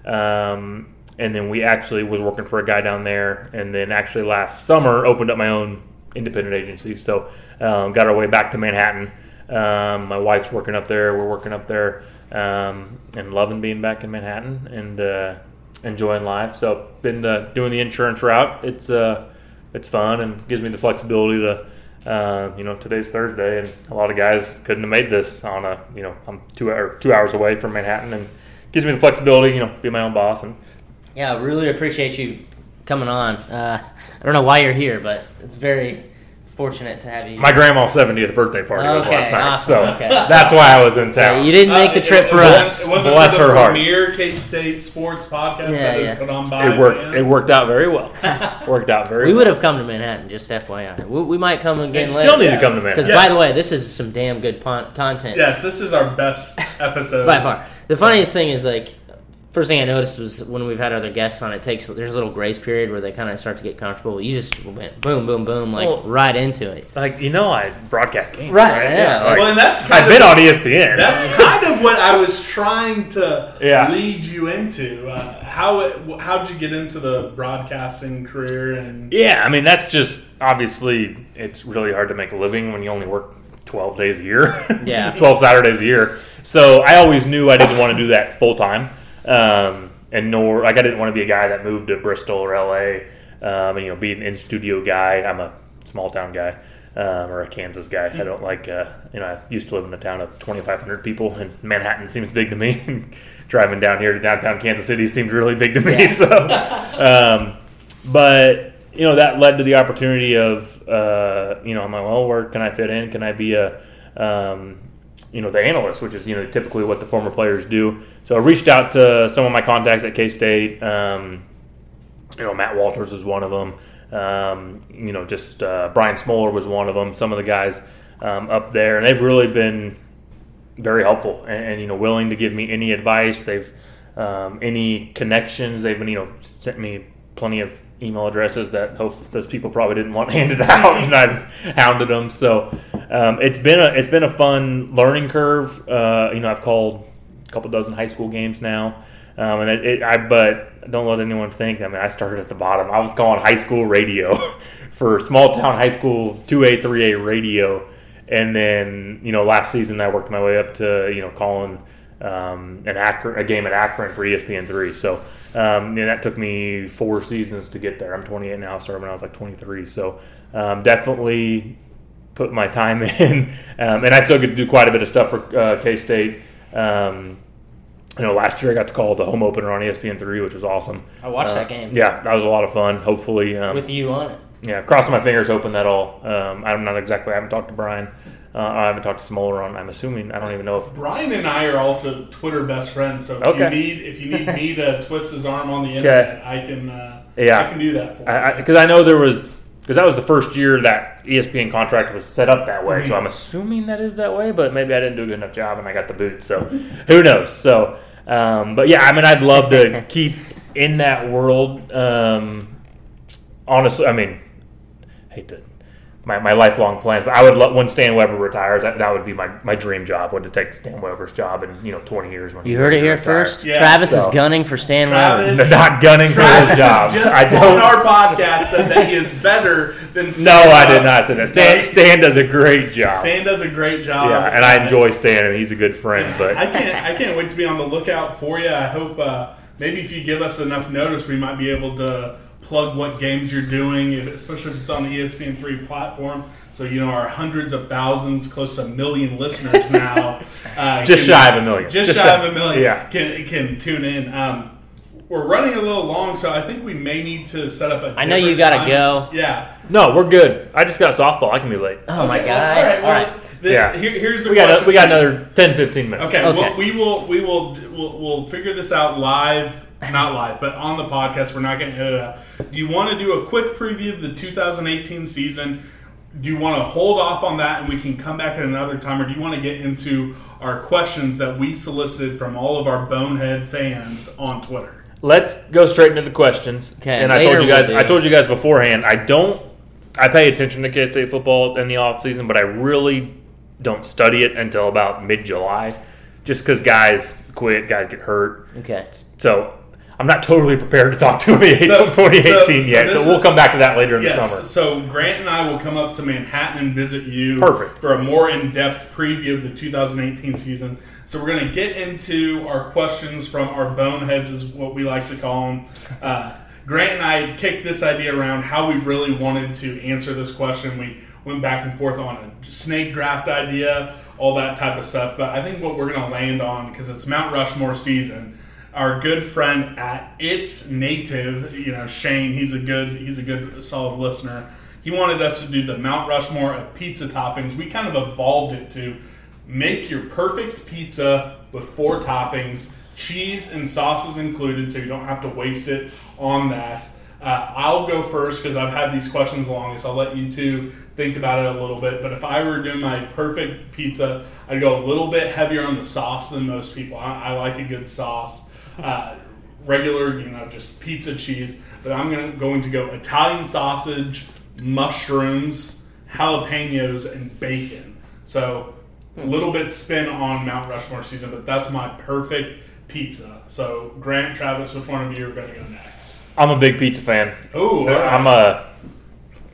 Um, and then we actually was working for a guy down there. And then actually last summer opened up my own independent agency. So um, got our way back to Manhattan. Um, my wife's working up there. We're working up there um, and loving being back in Manhattan and uh, enjoying life. So been uh, doing the insurance route. It's uh, it's fun and gives me the flexibility to. Uh, you know, today's Thursday, and a lot of guys couldn't have made this on a. You know, I'm two or two hours away from Manhattan, and gives me the flexibility. You know, be my own boss. And yeah, really appreciate you coming on. Uh, I don't know why you're here, but it's very fortunate to have you. My grandma's 70th birthday party was Okay, last night, awesome, so okay. that's why I was in Yeah, town. you didn't make the Uh, trip it- for it us. wasn't- It wasn't Bless for the her heart. premier K State sports podcast Yeah, that is yeah. put on by it worked. fans. It worked out very well. worked out very. We well. would have come to Manhattan, just FYI. We, we might come again And later. still need to come to Manhattan. Because Manhattan. by Yes. the way, this is some damn good pon- content. Yes, this is our best episode by far. The funniest thing is like, first thing I noticed was when we've had other guests on, it takes there's a little grace period where they kind of start to get comfortable. You just went boom, boom, boom, like Well- right into it. like you know I broadcast games. Right, Right. yeah. like, Well, and that's kind I've of, been on ESPN. That's kind of what I was trying to Yeah. lead you into. Uh, how it, how did you get into the broadcasting career? And Yeah, I mean that's just obviously it's really hard to make a living when you only work twelve days a year. Yeah. twelve Saturdays a year. So I always knew I didn't want to do that full time, um, and nor like I didn't want to be a guy that moved to Bristol or LA, um, and you know be an in studio guy. I'm a small town guy. Um, or a Kansas guy. I don't like, uh, you know, I used to live in a town of 2,500 people, and Manhattan seems big to me. Driving down here to downtown Kansas City seemed really big to me. Yeah. So, um, but you know that led to the opportunity of uh, you know I'm like well where can I fit in can I be a um, you know the analyst which is you know typically what the former players do. So I reached out to some of my contacts at K State um, you know Matt Walters was one of them. Um, you know just uh, Brian Smoller was one of them some of the guys um, up there. And they've really been very helpful and, and you know willing to give me any advice. They've um, any connections. They've been you know sent me plenty of email addresses that those people probably didn't want handed out and I've hounded them. So um, it's been a it's been a fun learning curve. Uh, you know I've called a couple dozen high school games now. Um, and it, it, I but don't let anyone think I mean I started at the bottom. I was calling high school radio for small town high school 2A 3A radio. And then you know last season I worked my way up to you know calling um, an Akron, a game at Akron for ESPN three. So um, that took me four seasons to get there. I'm 28 now, started when I was like 23. So um, definitely put my time in, um, and I still get to do quite a bit of stuff for uh, K State. Um, you know, last year I got to call the home opener on ESPN three, which was awesome. I watched Uh, that game Yeah, that was a lot of fun. Hopefully, um, with you on it. yeah, crossing my fingers, hoping that all. Um, I'm not exactly. I haven't talked to Brian. Uh, I haven't talked to Smoller on. I'm assuming. I don't even know if. Brian and I are also Twitter best friends. So if Okay. you need if you need me to twist his arm on the internet, I can. Uh, Yeah. I can do that for you. I because I, know there was because that was the first year that ESPN contract was set up that way. So I'm assuming that is that way, but maybe I didn't do a good enough job and I got the boot. So who knows? So, um, but yeah, I mean, I'd love to keep in that world. Um, honestly, I mean, hate to. My, my lifelong plans, but I would love when Stan Weber retires. That, that would be my, my dream job. Would to take Stan Weber's job in you know twenty years when he- You heard it here retires. first. Yeah. Travis So- is gunning for Stan Travis- Weber. Not gunning for his job. just I don't. our podcast said that he is better than. No, Stan I did not say that. Stan, Stan does a great job. Stan does a great job. yeah, and I enjoy Stan, and he's a good friend. But I can't. I can't wait to be on the lookout for you. I hope uh, maybe if you give us enough notice, we might be able to plug what games you're doing, if- especially if it's on the E ESPN three platform. So you know our hundreds of thousands, close to a million listeners now. Uh, Just shy of a million. Just, Just shy shy- of a million. yeah. Can can tune in. Um, we're running a little long, so I think we may need to set up a. I know you gotta time. go. Yeah. no, we're good. I just got softball. I can be late. Oh my god! well, all right. All Well, right. the- Yeah. here- here's the We got question. we got another 10, 15 minutes. Okay, Okay. Well, we will we will we'll, we'll figure this out live, not live, but on the podcast. We're not going to edit it out. Do you want to do a quick preview of the 2018 season? Do you want to hold off on that and we can come back at another time, or do you want to get into our questions that we solicited from all of our bonehead fans on Twitter? Let's go straight into the questions. Okay, And I told you guys. we'll I told you guys beforehand. I don't. I pay attention to K State football in the off season, but I really don't study it until about mid July, just because guys quit, guys get hurt. Okay. So I'm not totally prepared to talk 2018, So- 2018 so- so yet. this So, we'll come back to that later in the summer. So Grant and I will come up to Manhattan and visit you Perfect. for a more in-depth preview of the 2018 season. So we're going to get into our questions from our boneheads, is what we like to call them. Uh, Grant and I kicked this idea around how we really wanted to answer this question. We went back and forth on a snake draft idea, all that type of stuff. But I think what we're going to land on, because it's Mount Rushmore season, our good friend at It's Native, you know Shane. He's a good he's a good solid listener. he wanted us to do the Mount Rushmore of pizza toppings. We kind of evolved it to make your perfect pizza with four toppings, cheese and sauces included, so you don't have to waste it on that. Uh, I'll go first because I've had these questions the longest. I'll let you two think about it a little bit. But if I were doing my perfect pizza, I'd go a little bit heavier on the sauce than most people. I, I like a good sauce. Uh, regular, you know, just pizza cheese. But I'm gonna, going to go Italian sausage, mushrooms, jalapenos, and bacon. So a little bit spin on Mount Rushmore season, but that's my perfect pizza. So Grant, Travis, which one of you are going to go next? I'm a big pizza fan. Oh, There- I'm a,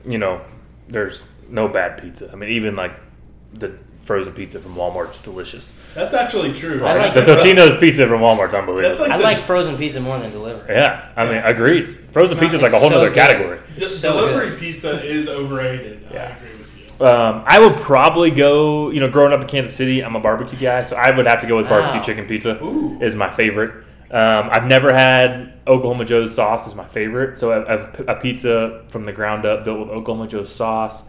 you know, there's no bad pizza. I mean, even like the frozen pizza from Walmart's delicious. That's actually true. I like the Totino's pizza from Walmart's unbelievable. Like I the- like frozen pizza more than delivery. yeah, I mean, agreed. Frozen pizza is like a whole it's so other good. category. D- so delivery good. pizza is overrated. I Yeah. agree with you. Um, I would probably go. You know, growing up in Kansas City, I'm a barbecue guy, so I would have to go with barbecue Wow. chicken pizza. Ooh. Is my favorite. Um, I've never had Oklahoma Joe's sauce. Is my favorite. So I have a pizza from the ground up, built with Oklahoma Joe's sauce.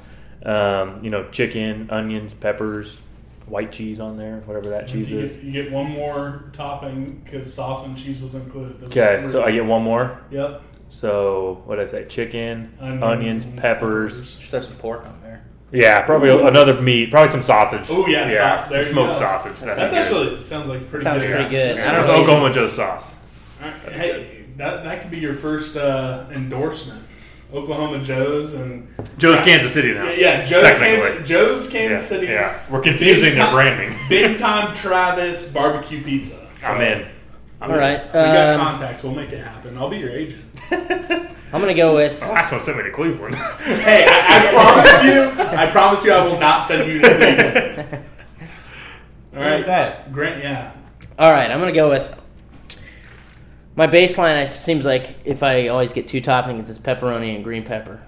Um, you know, chicken, onions, peppers, white cheese on there, whatever that cheese You is. get, you get one more topping because sauce and cheese was included. Those Okay, so I get one more. Yep. So what did I say? Chicken, Onions onions, and peppers. Just have some pork on there. Yeah, probably another meat. Probably some sausage. Oh, yeah, yeah, so- there some you smoked go. sausage. That'd That's be good. actually sounds like pretty Sounds good. pretty good. Yeah. I don't know. Oklahoma Joe's sauce. All right, Hey, that, that could be your first uh, endorsement. Oklahoma Joe's and Joe's Kansas City now. yeah, yeah Joe's Kansas, Joe's Yeah, City. yeah. We're confusing Big their time- branding. Big time Travis barbecue pizza. So, I'm in. All right. We got Um, contacts. We'll make it happen. I'll be your agent. I'm gonna go with. The last one sent me to Cleveland. Hey, I, I promise you, I promise you, I will not send you to Cleveland. All right, Okay. Grant. Yeah, All right, I'm gonna go with. My baseline it seems like if I always get two toppings, it's pepperoni and green pepper.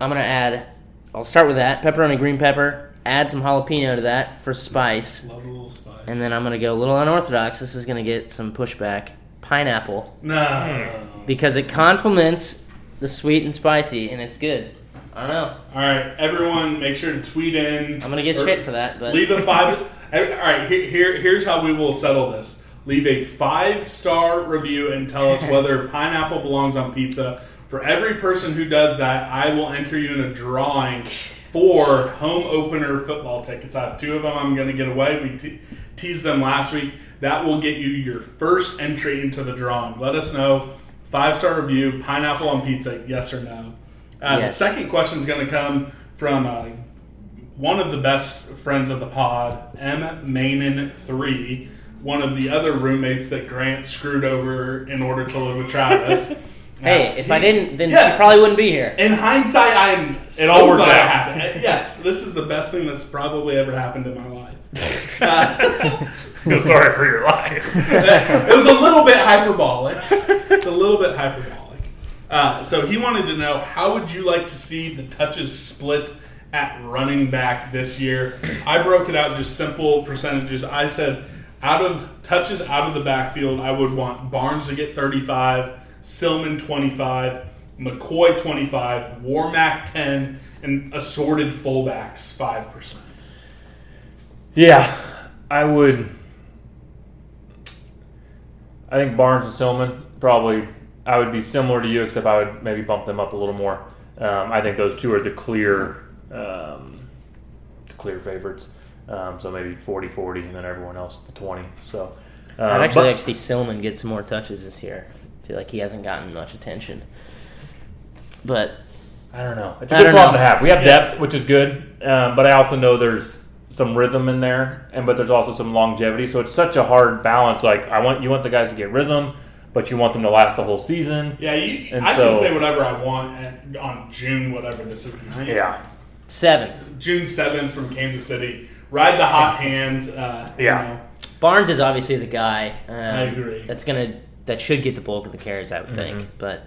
I'm gonna add. I'll start with that pepperoni, green pepper. Add some jalapeno to that for spice, love a little spice. and then I'm gonna go a little unorthodox. This is gonna get some pushback. Pineapple no. because it complements the sweet and spicy, and it's good. I don't know. All right, everyone, make sure to tweet in. I'm gonna get shit for that, but Leave a five. all right, here, here, here's how we will settle this. Leave a five star review and tell us whether pineapple belongs on pizza. For every person who does that, I will enter you in a drawing for home opener football tickets. I have two of them. I'm going to get away. We te- teased them last week. That will get you your first entry into the drawing. Let us know. Five star review, pineapple on pizza, yes or no. Uh, Yes. The second question is going to come from uh, one of the best friends of the pod, M. Mainin three, one of the other roommates that Grant screwed over in order to live with Travis. hey, if I didn't, then Yes. you probably wouldn't be here. in hindsight, I am It all worked out. happened. Uh, Yes, this is the best thing that's probably ever happened in my life. Uh, Feel sorry for your life. it was a little bit hyperbolic. It's a little bit hyperbolic. Uh, so he wanted to know how would you like to see the touches split at running back this year? I broke it out just simple percentages. I said out of touches out of the backfield, I would want Barnes to get 35, Silmon 25, McCoy 25, Warmack 10, and assorted fullbacks 5%. Yeah, I would. I think Barnes and Silmon probably. I would be similar to you, except I would maybe bump them up a little more. Um, I think those two are the clear, um, the clear favorites. Um, so maybe 40-40, and then everyone else the twenty. So um, I'd actually but- like to see Silmon get some more touches this year. I feel like he hasn't gotten much attention. But I don't know. It's a I good problem know. to have. We have Yes. depth, which is good, um, but I also know there's some rhythm in there, and but there's also some longevity. So it's such a hard balance. Like I want you want the guys to get rhythm, but you want them to last the whole season. Yeah, you, And I so- can say whatever I want at, on June, whatever this is. the ninth. Yeah. seventh. June 7th from Kansas City. Ride the hot hand. Uh, you Yeah. know. Barnes is obviously the guy. Um, I agree. That's gonna that should get the bulk of the carries, I would think. Mhm. But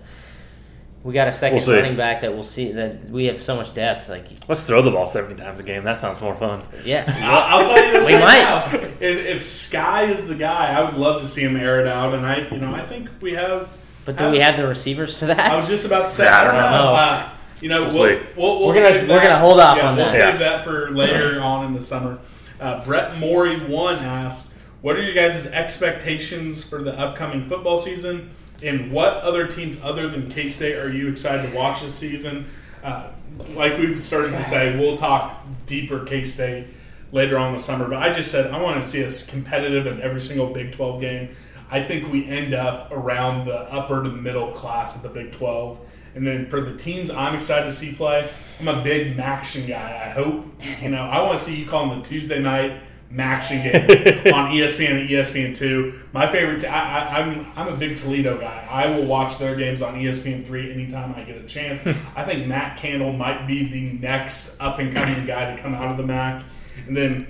we got a 2nd We'll running back that we'll see that we have so much depth. Like, Let's throw the ball seventy times a game. That sounds more fun. yeah, I'll, I'll tell you this We right might. now. If, if Sky is the guy, I would love to see him air it out. And I, you know, I think we have. but do we have the receivers for that? I was just about to say. Yeah, I don't know. know. Uh, You know, we'll, we'll, we'll, we'll, we're gonna- save we're that. gonna hold off yeah, on we'll that. save Yeah. that for later on in the summer. Uh, Brett Morey one asks, "What are you guys' expectations for the upcoming football season? And what other teams other than K State are you excited to watch this season?" Uh, like we've started to say, we'll talk deeper K State later on in the summer. But I just said I want to see us competitive in every single Big Twelve game. I think we end up around the upper to middle class of the Big 12. And then for the teams I'm excited to see play, I'm a big Maction guy. I hope, you know, I want to see you call them the Tuesday night Maction games on ESPN and ESPN2. My favorite, t- I, I, I'm, I'm a big Toledo guy. I will watch their games on E ESPN3 anytime I get a chance. I think Matt Candle might be the next up and coming guy to come out of the MAC. And then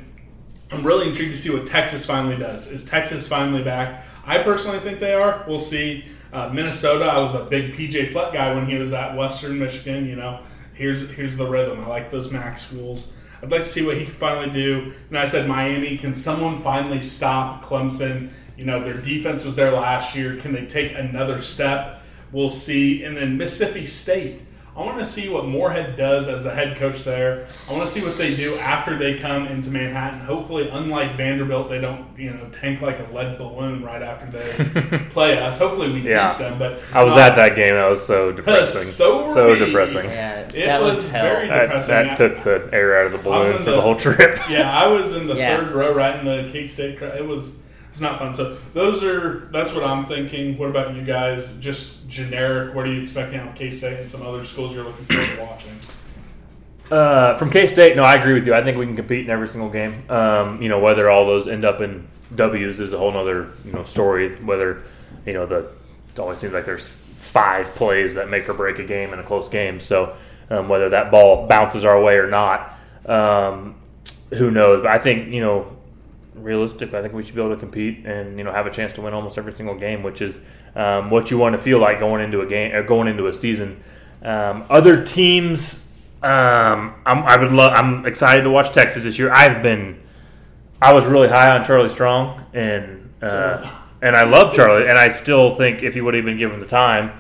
I'm really intrigued to see what Texas finally does. Is Texas finally back? I personally think they are. We'll see. Uh, Minnesota, I was a big PJ Fleck guy when he was at Western Michigan. You know, here's here's the rhythm. I like those MAC schools. I'd like to see what he can finally do. And I said Miami. Can someone finally stop Clemson? You know, their defense was there last year. Can they take another step? We'll see. And then Mississippi State. I want to see what Moorhead does as the head coach there. I want to see what they do after they come into Manhattan. Hopefully, unlike Vanderbilt, they don't you know tank like a lead balloon right after they play us. Hopefully, we Yeah. beat them. But I was uh, at that game. That was so depressing. So were we. depressing. Yeah, It that was was, hell. very- That, depressing. that took the air out of the balloon for the- the whole trip. Yeah, I was in the Yeah. third row, right in the K State. crowd. It was it's not fun. So those are that's what I'm thinking. What about you guys? Just generic. What are you expecting out of K State and some other schools you're looking forward to watching? Uh, from K State, no, I agree with you. I think we can compete in every single game. Um, you know, whether all those end up in W's is a whole other you know story. Whether you know the it always seems like there's five plays that make or break a game in a close game. So um, whether that ball bounces our way or not, um, who knows? But I think you know, realistic. I think we should be able to compete and you know have a chance to win almost every single game, which is um, what you want to feel like going into a game, or going into a season. Um, other teams. Um, I'm, I would love. I'm excited to watch Texas this year. I've been, I was really high on Charlie Strong, and uh, and I love Charlie, and I still think if he would have been given the time,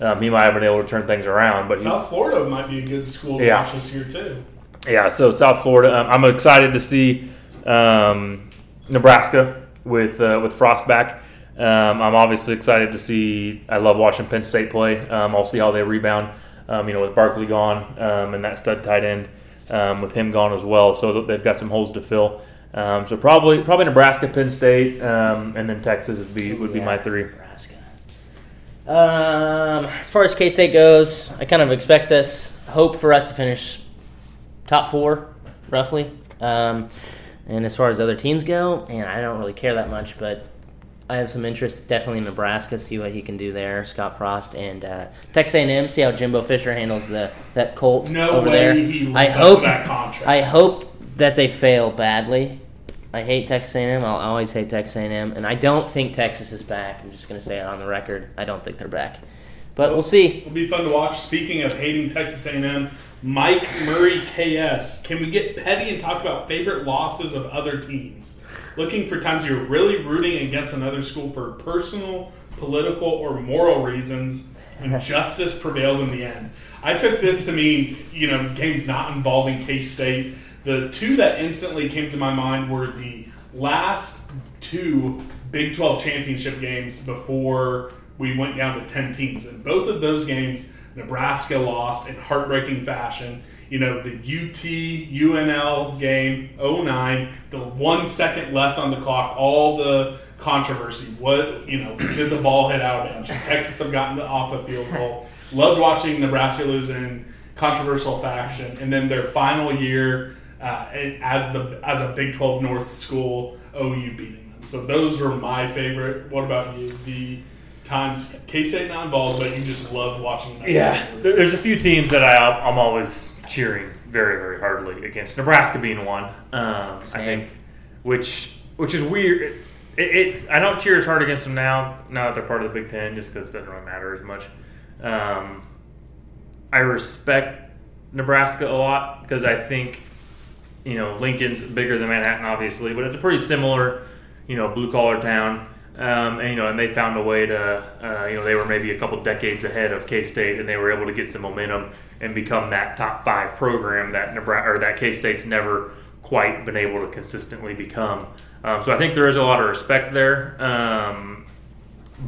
um, he might have been able to turn things around. But he, South Florida might be a good school to Yeah. watch this year too. yeah, so South Florida. Um, I'm excited to see um, Nebraska with uh, with Frost back. Um, I'm obviously excited to see. I love watching Penn State play. Um, I'll see how they rebound. Um, you know, with Barkley gone um, and that stud tight end um, with him gone as well, so they've got some holes to fill. Um, so probably probably Nebraska, Penn State, um, and then Texas would be would be Yeah, my three. Nebraska. Um, as far as K State goes, I kind of expect us, hope for us to finish top four, roughly. Um, and as far as other teams go, and I don't really care that much, but I have some interest definitely in Nebraska, see what he can do there, Scott Frost, and uh, Texas A&M, see how Jimbo Fisher handles the that Colt No over there. he I hope. I hope that they fail badly. I hate Texas A&M. I'll always hate Texas A&M, and I don't think Texas is back. I'm just going to say it on the record. I don't think they're back, but we'll see. It'll be fun to watch. Speaking of hating Texas A&M, Mike Murray KS. Can we get petty and talk about favorite losses of other teams? Looking for times you're really rooting against another school for personal, political, or moral reasons, and justice prevailed in the end. I took this to mean, you know, games not involving K State. The two that instantly came to my mind were the last two Big 12 championship games before we went down to 10 teams. And both of those games, Nebraska lost in heartbreaking fashion. You know, the UT UNL game 09, the one second left on the clock, all the controversy. What, you know, did the ball hit out of bounds? Texas have gotten off a field goal? Loved watching Nebraska lose in controversial fashion. And then their final year uh, as the as a Big 12 North school, OU beating them. So those were my favorite. What about you? The times K State not involved, but you just love watching. them. Yeah, there's a few teams that I, I'm always cheering very, very hardly against. Nebraska being one, um, I think, which which is weird. It, it, I don't cheer as hard against them now. Now that they're part of the Big Ten, just because it doesn't really matter as much. Um, I respect Nebraska a lot because I think you know Lincoln's bigger than Manhattan, obviously, but it's a pretty similar, you know, blue collar town. Um, and you know, and they found a way to, uh, you know, they were maybe a couple decades ahead of K State, and they were able to get some momentum and become that top five program that Nebraska or that K State's never quite been able to consistently become. Um, so I think there is a lot of respect there, um,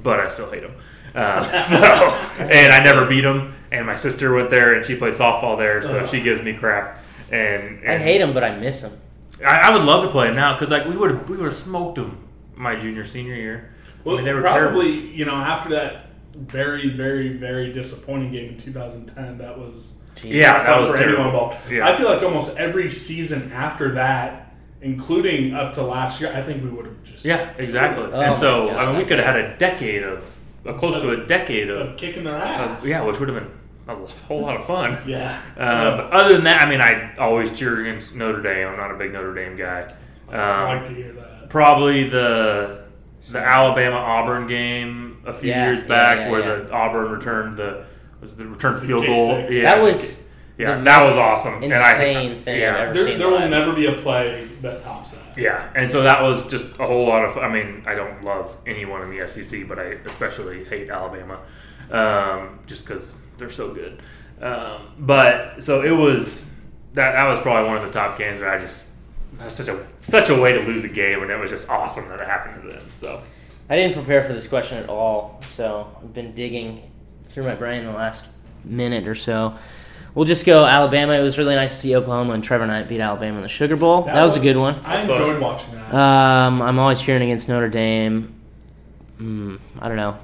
but I still hate them. Um, so, and I never beat them. And my sister went there, and she played softball there, so she gives me crap. And, I hate them, but I miss them. I, I would love to play it now because like we would we would have smoked them my junior senior year. Well, I mean, they were probably terrible. you know after that very very very disappointing game in 2010, that was Yeah, that was for terrible. anyone involved. Yeah. I feel like almost every season after that, including up to last year, I think we would have just Yeah, exactly. Oh and so God, I mean, we could have had a decade of, uh, close to a decade of of, kicking their ass. of yeah, which would have been a whole lot of fun. yeah. Uh, but other than that, I mean, I always cheer against Notre Dame. I'm not a big Notre Dame guy. I Um, like to hear that. Probably the the Alabama Auburn game a few Yeah, years back yeah, where yeah. the Auburn returned the was the returned The field goal. Yeah, that was yeah, the that was most awesome. And I- Insane thing yeah. I've ever There, seen. there will live. never be a play that tops that. Yeah, and so that was just a whole lot of. I mean, I don't love anyone in the SEC, but I especially hate Alabama, um, just because they're so good. Um, but so it was that. That was probably one of the top games where I just that was such a such a way to lose a game, and it was just awesome that it happened to them. So I didn't prepare for this question at all, so I've been digging through my brain the last minute or so. We'll just go Alabama. It was really nice to see Oklahoma and Trevor Knight beat Alabama in the Sugar Bowl. That, was, a good one. I That's fun. enjoyed watching that. Um, I'm always cheering against Notre Dame. Hmm, I don't know.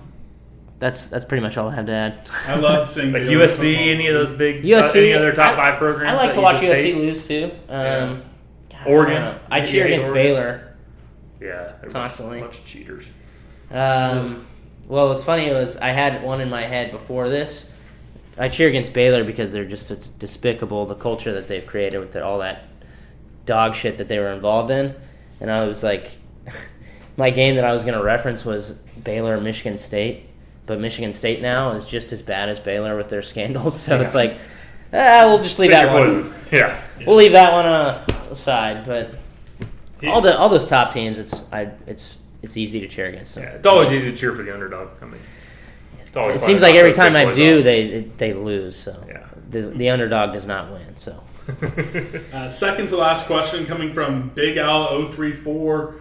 That's that's pretty much all I have to add. I love seeing like USC, football. any of those big USC, uh, any other top I- five programs. I like to watch USC hate? lose too. Um, gosh, Oregon. I. I cheer hate against Oregon? Baylor. Yeah, they're a bunch- Constantly. bunch of cheaters. Um, well, it's funny It was I had one in my head before this. I cheer against Baylor because they're just it's despicable the culture that they've created with all that dog shit that they were involved in, and I was like, my game that I was going to reference was Baylor Michigan State, but Michigan State now is just as bad as Baylor with their scandals. So it's like, ah, we'll just leave Pick that one. poison. Yeah. We'll leave that one uh, aside, but all the all those top teams, it's I it's it's easy to cheer against them. Yeah, it's always easy to cheer for the underdog. I mean, it's It seems like every time I do, off. they they lose. So Yeah. the the underdog does not win. So Uh, second to last question coming from Big Al 034.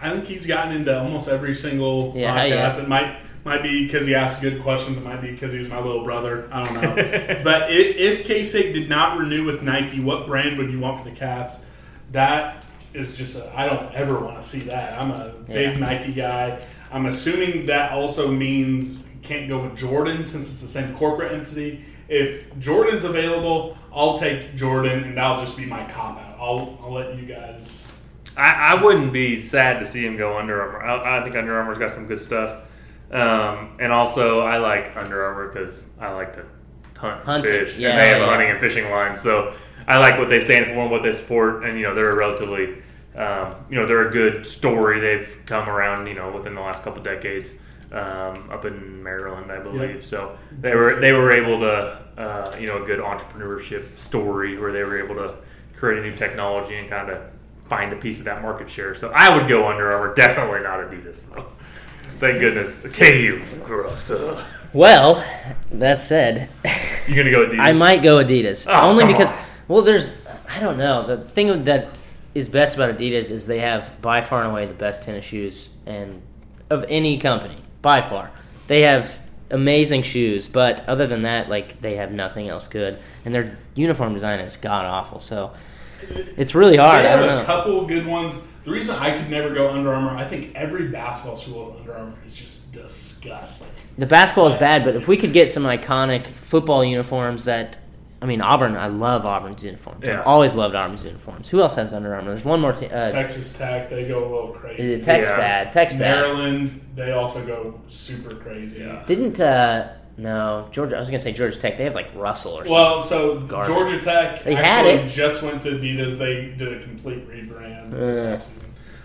I think he's gotten into almost every single Yeah, podcast. yeah. It might might be because he asks good questions. It might be because he's my little brother. I don't know. but if, if did not renew with Nike, what brand would you want for the Cats? That is just I I don't ever want to see that. I'm a big Yeah. Nike guy. I'm assuming that also means can't go with Jordan since it's the same corporate entity. If Jordan's available, I'll take Jordan, and that'll just be my cop out. I'll, I'll let you guys. I, I wouldn't be sad to see him go Under Armour. I, I think Under Armour's got some good stuff. Um, and also, I like Under Armour because I like to hunt, Hunting, fish, yeah, and they have a hunting and fishing line. So I like what they stand for and what they support. And you know, they're a relatively, um, you know, they're a good story. They've come around, you know, within the last couple decades. Um, up in Maryland, I believe. Yep. So they were they were able to, uh, you know, a good entrepreneurship story where they were able to create a new technology and kind of find a piece of that market share. So I would go Under Armour, definitely not Adidas though. Thank goodness. KU. Gross. Ugh. well, that said, you're gonna go Adidas? I might go Adidas Oh, only come because on. well, there's I don't know the thing that is best about Adidas is they have by far and away the best tennis shoes and of any company by far. They have amazing shoes, but other than that, like they have nothing else good, and their uniform design is god awful. So it's really hard. They I have don't a know. couple good ones. The reason I could never go Under Armour, I think every basketball school with Under Armour is just disgusting. The basketball is bad, but if we could get some iconic football uniforms that, I mean, Auburn, I love Auburn's uniforms. Yeah. I've always loved Auburn's uniforms. Who else has Under Armour? There's one more team. Uh, Texas Tech, they go a little crazy. is it Tech's Yeah. bad? Tech's bad. Maryland, they also go super crazy. Yeah. Didn't, uh, no, Georgia, I was going to say Georgia Tech. They have like Russell or something. Well, so Garbage. Georgia Tech They had actually it. just went to Adidas. They did a complete rebrand this Uh. offseason.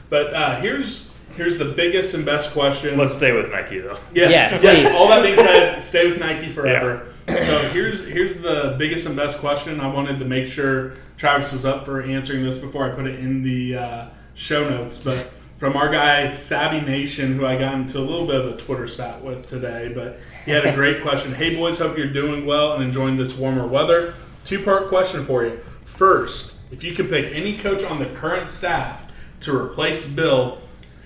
But uh, here's here's the biggest and best question. Let's stay with Nike though. Yes, Yeah, yes. All that being said, stay with Nike forever. So here's here's the biggest and best question. I wanted to make sure Travis was up for answering this before I put it in the uh, show notes. But from our guy Savvy Nation, who I got into a little bit of a Twitter spat with today. But he had a great question. Hey boys, hope you're doing well and enjoying this warmer weather. Two part question for you. First, if you could pick any coach on the current staff to replace Bill,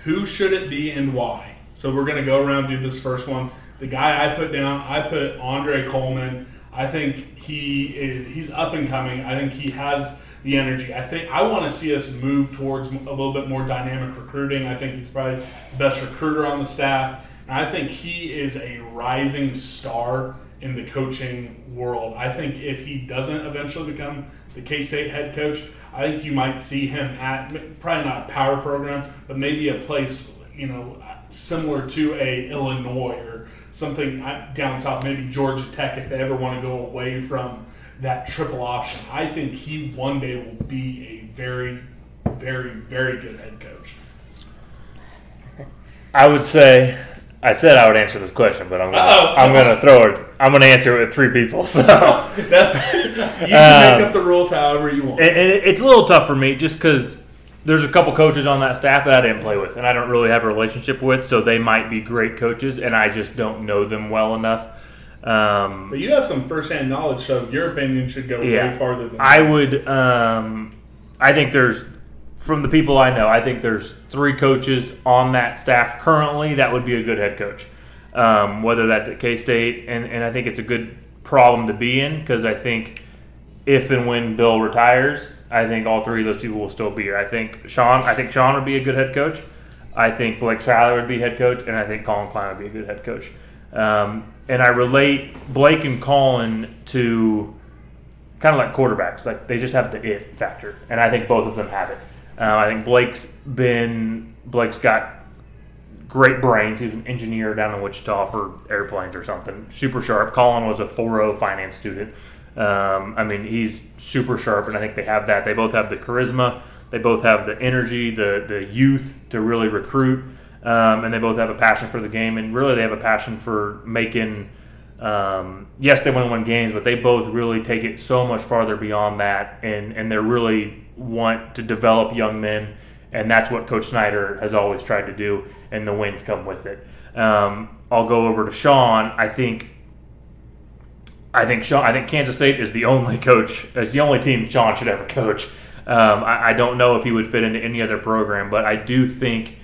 who should it be and why? So we're gonna go around and do this first one. The guy I put down, I put Andre Coleman. I think he is, he's up and coming. I think he has the energy. I think I want to see us move towards a little bit more dynamic recruiting. I think he's probably the best recruiter on the staff, and I think he is a rising star in the coaching world. I think if he doesn't eventually become the K State head coach, I think you might see him at probably not a power program, but maybe a place you know similar to a Illinois or something uh, down south, maybe Georgia Tech if they ever want to go away from that triple option. I think he one day will be a very, very, very good head coach. I would say I said I would answer this question, but I'm gonna, I'm gonna throw it. I'm gonna answer it with three people. So that, you can make um, up the rules however you want. And, and it's a little tough for me just because there's a couple coaches on that staff that I didn't play with, and I don't really have a relationship with. So they might be great coaches, and I just don't know them well enough. Um, but you have some firsthand knowledge, so your opinion should go yeah, way farther than I would. Um, I think there's, from the people I know, I think there's three coaches on that staff currently that would be a good head coach. Um, whether that's at K State, and, and I think it's a good problem to be in because I think if and when Bill retires, I think all three of those people will still be here. I think Sean, I think Sean would be a good head coach. I think Blake Seiler would be head coach, and I think Collin Klein would be a good head coach. Um, and I relate Blake and Collin to kind of like quarterbacks. Like they just have the it factor, and I think both of them have it. Uh, I think Blake's been Blake's got great brains. He's an engineer down in Wichita for airplanes or something. Super sharp. Collin was a 4.0 finance student. Um, I mean, he's super sharp, and I think they have that. They both have the charisma. They both have the energy, the the youth to really recruit um, and they both have a passion for the game, and really they have a passion for making. Um, yes, they want to win games, but they both really take it so much farther beyond that, and and they really want to develop young men, and that's what Coach Snyder has always tried to do, and the wins come with it. Um, I'll go over to Sean. I think. I think Sean. I think Kansas State is the only coach. It's the only team Sean should ever coach. Um, I, I, don't know if he would fit into any other program, but I do think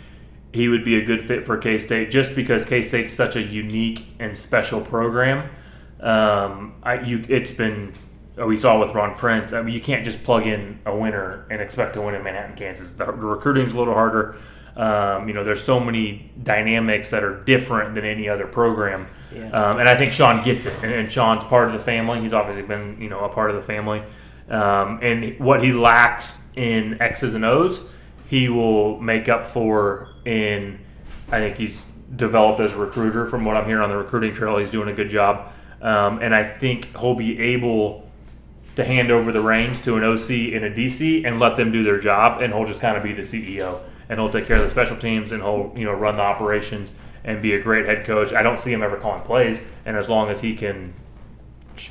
he would be a good fit for K State just because K State's such a unique and special program. Um, I, you, it's been uh, we saw with Ron Prince. I mean, you can't just plug in a winner and expect to win in Manhattan, Kansas. The, the recruiting's a little harder. Um, you know, there's so many dynamics that are different than any other program, yeah. um, and I think Sean gets it. And, and, Sean's part of the family. He's obviously been, you know, a part of the family. Um, and what he lacks in X's and O's, he will make up for in. I think he's developed as a recruiter. From what I'm hearing on the recruiting trail, he's doing a good job, um, and I think he'll be able to hand over the reins to an OC and a DC and let them do their job, and he'll just kind of be the CEO and he'll take care of the special teams and he'll you know run the operations and be a great head coach. I don't see him ever calling plays, and as long as he can,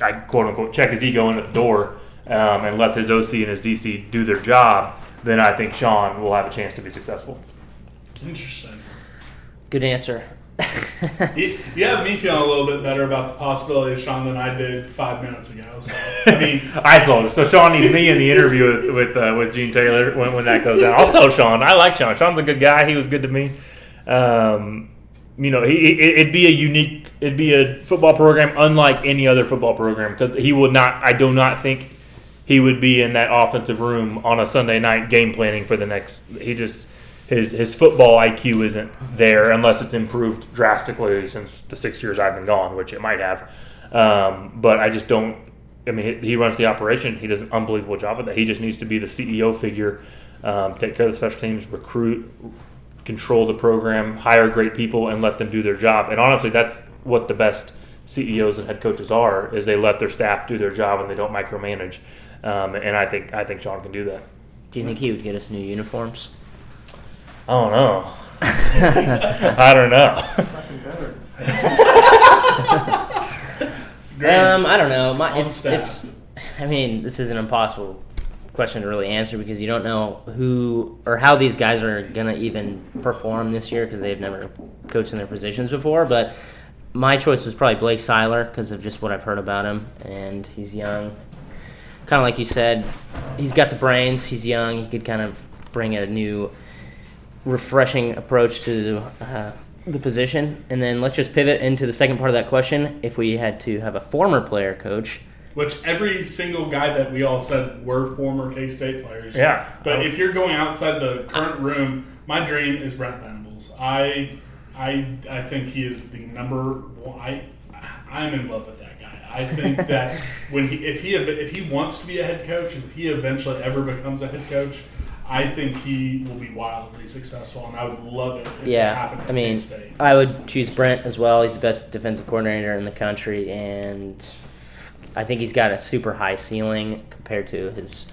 I quote unquote, check his ego in at the door um, and let his OC and his DC do their job, then I think Sean will have a chance to be successful. Interesting. Good answer. you, you, have me feeling a little bit better about the possibility of Sean than I did five minutes ago. So I mean, I sold. So Sean needs me in the interview with with, uh, with Gene Taylor when, when that goes down. I'll sell Sean. I like Sean. Sean's a good guy. He was good to me. Um, you know, he, it, it'd be a unique. It'd be a football program unlike any other football program because he would not. I do not think he would be in that offensive room on a Sunday night game planning for the next. He just his his football IQ isn't there unless it's improved drastically since the six years I've been gone, which it might have. Um, but I just don't. I mean, he, he, runs the operation. He does an unbelievable job of that. He just needs to be the CEO figure, um, take care of the special teams, recruit, control the program, hire great people, and let them do their job. And honestly, that's what the best CEOs and head coaches are: is they let their staff do their job and they don't micromanage. Um, and I think I think Sean can do that. Do you think he would get us new uniforms? I don't know. I don't know. um, I don't know. My, it's it's. I mean, this is an impossible question to really answer because you don't know who or how these guys are gonna even perform this year because they've never coached in their positions before. But my choice was probably Blake Seiler because of just what I've heard about him, and he's young. Kind of like you said, he's got the brains. He's young. He could kind of bring a new, refreshing approach to uh, the position. And then let's just pivot into the second part of that question. If we had to have a former player coach, Which every single guy that we all said were former K State players. Yeah. But if you're going outside the current room, my dream is Brent Venables. I, I, I think he is the number one. I, I'm in love with. I think that when he, if he, if he wants to be a head coach, and if he eventually ever becomes a head coach, I think he will be wildly successful, and I would love it. If it yeah, happened I mean, K-State. I would choose Brent as well. He's the best defensive coordinator in the country, and I think he's got a super high ceiling compared to his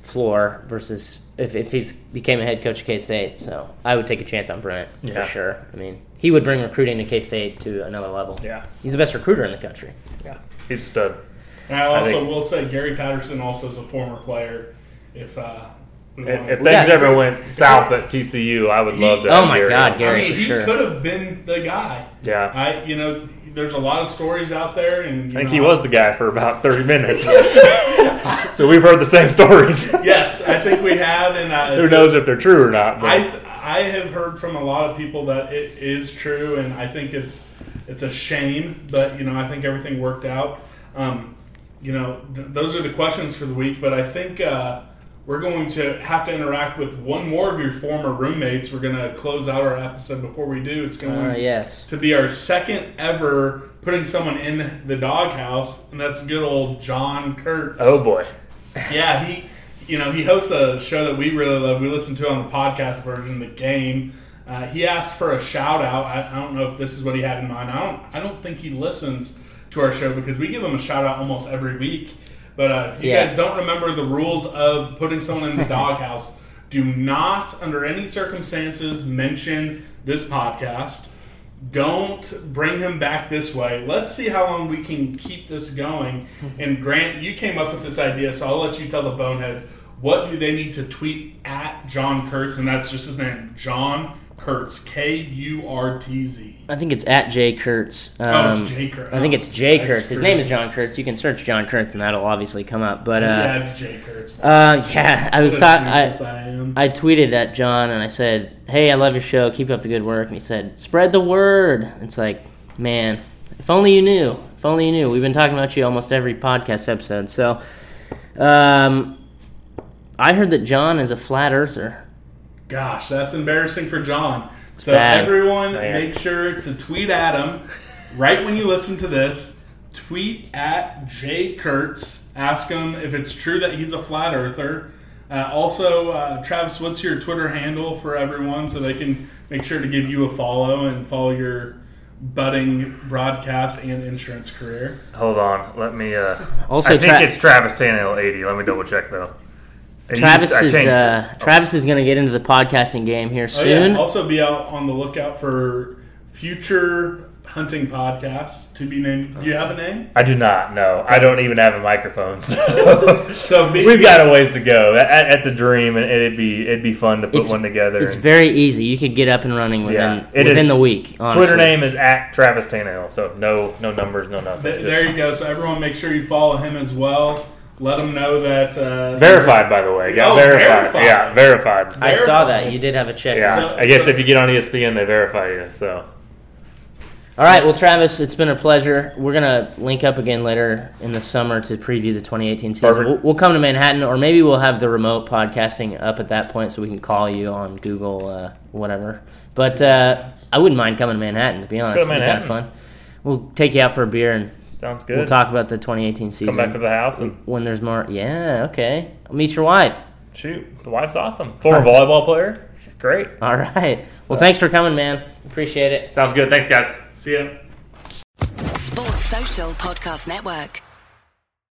floor versus if, if he's became a head coach at K State. So I would take a chance on Brent Yeah. for sure. I mean, he would bring recruiting to K State to another level. Yeah. he's the best recruiter in the country. Yeah, he's a stud. And I also think- will say Gary Patterson also is a former player. If uh, If, if things got- ever went south at TCU, I would love to. Oh have my Gary God, on. Gary. I mean, for he sure. could have been the guy. Yeah. I, you know, there's a lot of stories out there, and you I think know, he was the guy for about 30 minutes. so we've heard the same stories. Yes, I think we have, and uh, Who it's- knows if they're true or not? But I I have heard from a lot of people that it is true, and I think it's it's a shame, but you know I think everything worked out. Um, you know, th- those are the questions for the week, but I think uh, we're going to have to interact with one more of your former roommates. We're going to close out our episode before we do. It's going Uh, yes. to be our second ever putting someone in the doghouse, and that's good old John Kurtz. oh boy. Yeah, he, you know, he hosts a show that we really love. We listen to on the podcast version, The Game. Uh, he asked for a shout out. I, I don't know if this is what he had in mind. I don't. I don't think he listens to our show because we give him a shout out almost every week. But uh, if you Yeah. guys don't remember the rules of putting someone in the doghouse, do not, under any circumstances, mention this podcast. Don't bring him back this way. Let's see how long we can keep this going. And Grant, you came up with this idea, so I'll let you tell the boneheads. What do they need to tweet at John Kurtz? And that's just his name, John Kurtz, K U R T Z. I think it's at J Kurtz. Oh, Um, it's Jay Kurtz. I think it's J That's Kurtz. His true. name is John Kurtz. You can search John Kurtz, and that'll obviously come up. But uh, yeah, it's Jay Kurtz. uh, yeah, I was a I, I am. I tweeted at John and I said, "Hey, I love your show. Keep up the good work." And he said, "Spread the word." It's like, man, if only you knew. If only you knew. We've been talking about you almost every podcast episode. So, um, I heard that John is a flat earther. Gosh, that's embarrassing for John. So bad. everyone, Man. make sure to tweet at him right when you listen to this. Tweet at Jay Kurtz. Ask him if it's true that he's a flat earther. Uh, also, uh, Travis, what's your Twitter handle for everyone so they can make sure to give you a follow and follow your budding broadcast and insurance career? Hold on. Let me. Uh, Also, I think Tra- it's Travis Tannahill 80. Let me double check though. It Travis used- is uh, Travis is going to get into the podcasting game here Oh, soon. yeah. Also, be out on the lookout for future hunting podcasts to be named. Do you have a name? I do not. No, I don't even have a microphone. So So be, we've got a ways to go. That, that's a dream, and it'd be it'd be fun to put one together. It's And very easy. You could get up and running within Yeah, it within is- the week. Honestly. Twitter name is at Travis Tannahill. So no no numbers, no nothing. Th- Just there you go. So everyone, make sure you follow him as well. Let them know that uh, verified, by the way. Got Oh, verified. verified. Yeah, verified. I saw that you did have a check. Yeah, So- I guess so- if you get on ESPN, they verify you. So All right, well, Travis, it's been a pleasure. We're gonna link up again later in the summer to preview the 2018 season. We'll, we'll come to Manhattan, or maybe we'll have the remote podcasting up at that point, so we can call you on Google, uh, whatever. But uh, I wouldn't mind coming to Manhattan. To be honest, go it'd be kind of fun. We'll take you out for a beer and sounds good. we'll talk about the 2018 season Come back to the house and when there's more. Yeah, okay. I'll meet your wife. shoot. The wife's awesome. Former volleyball player. She's great. All right. Well, thanks for coming, man. Appreciate it. Sounds good. Thanks, guys. See ya. Sports Social Podcast Network.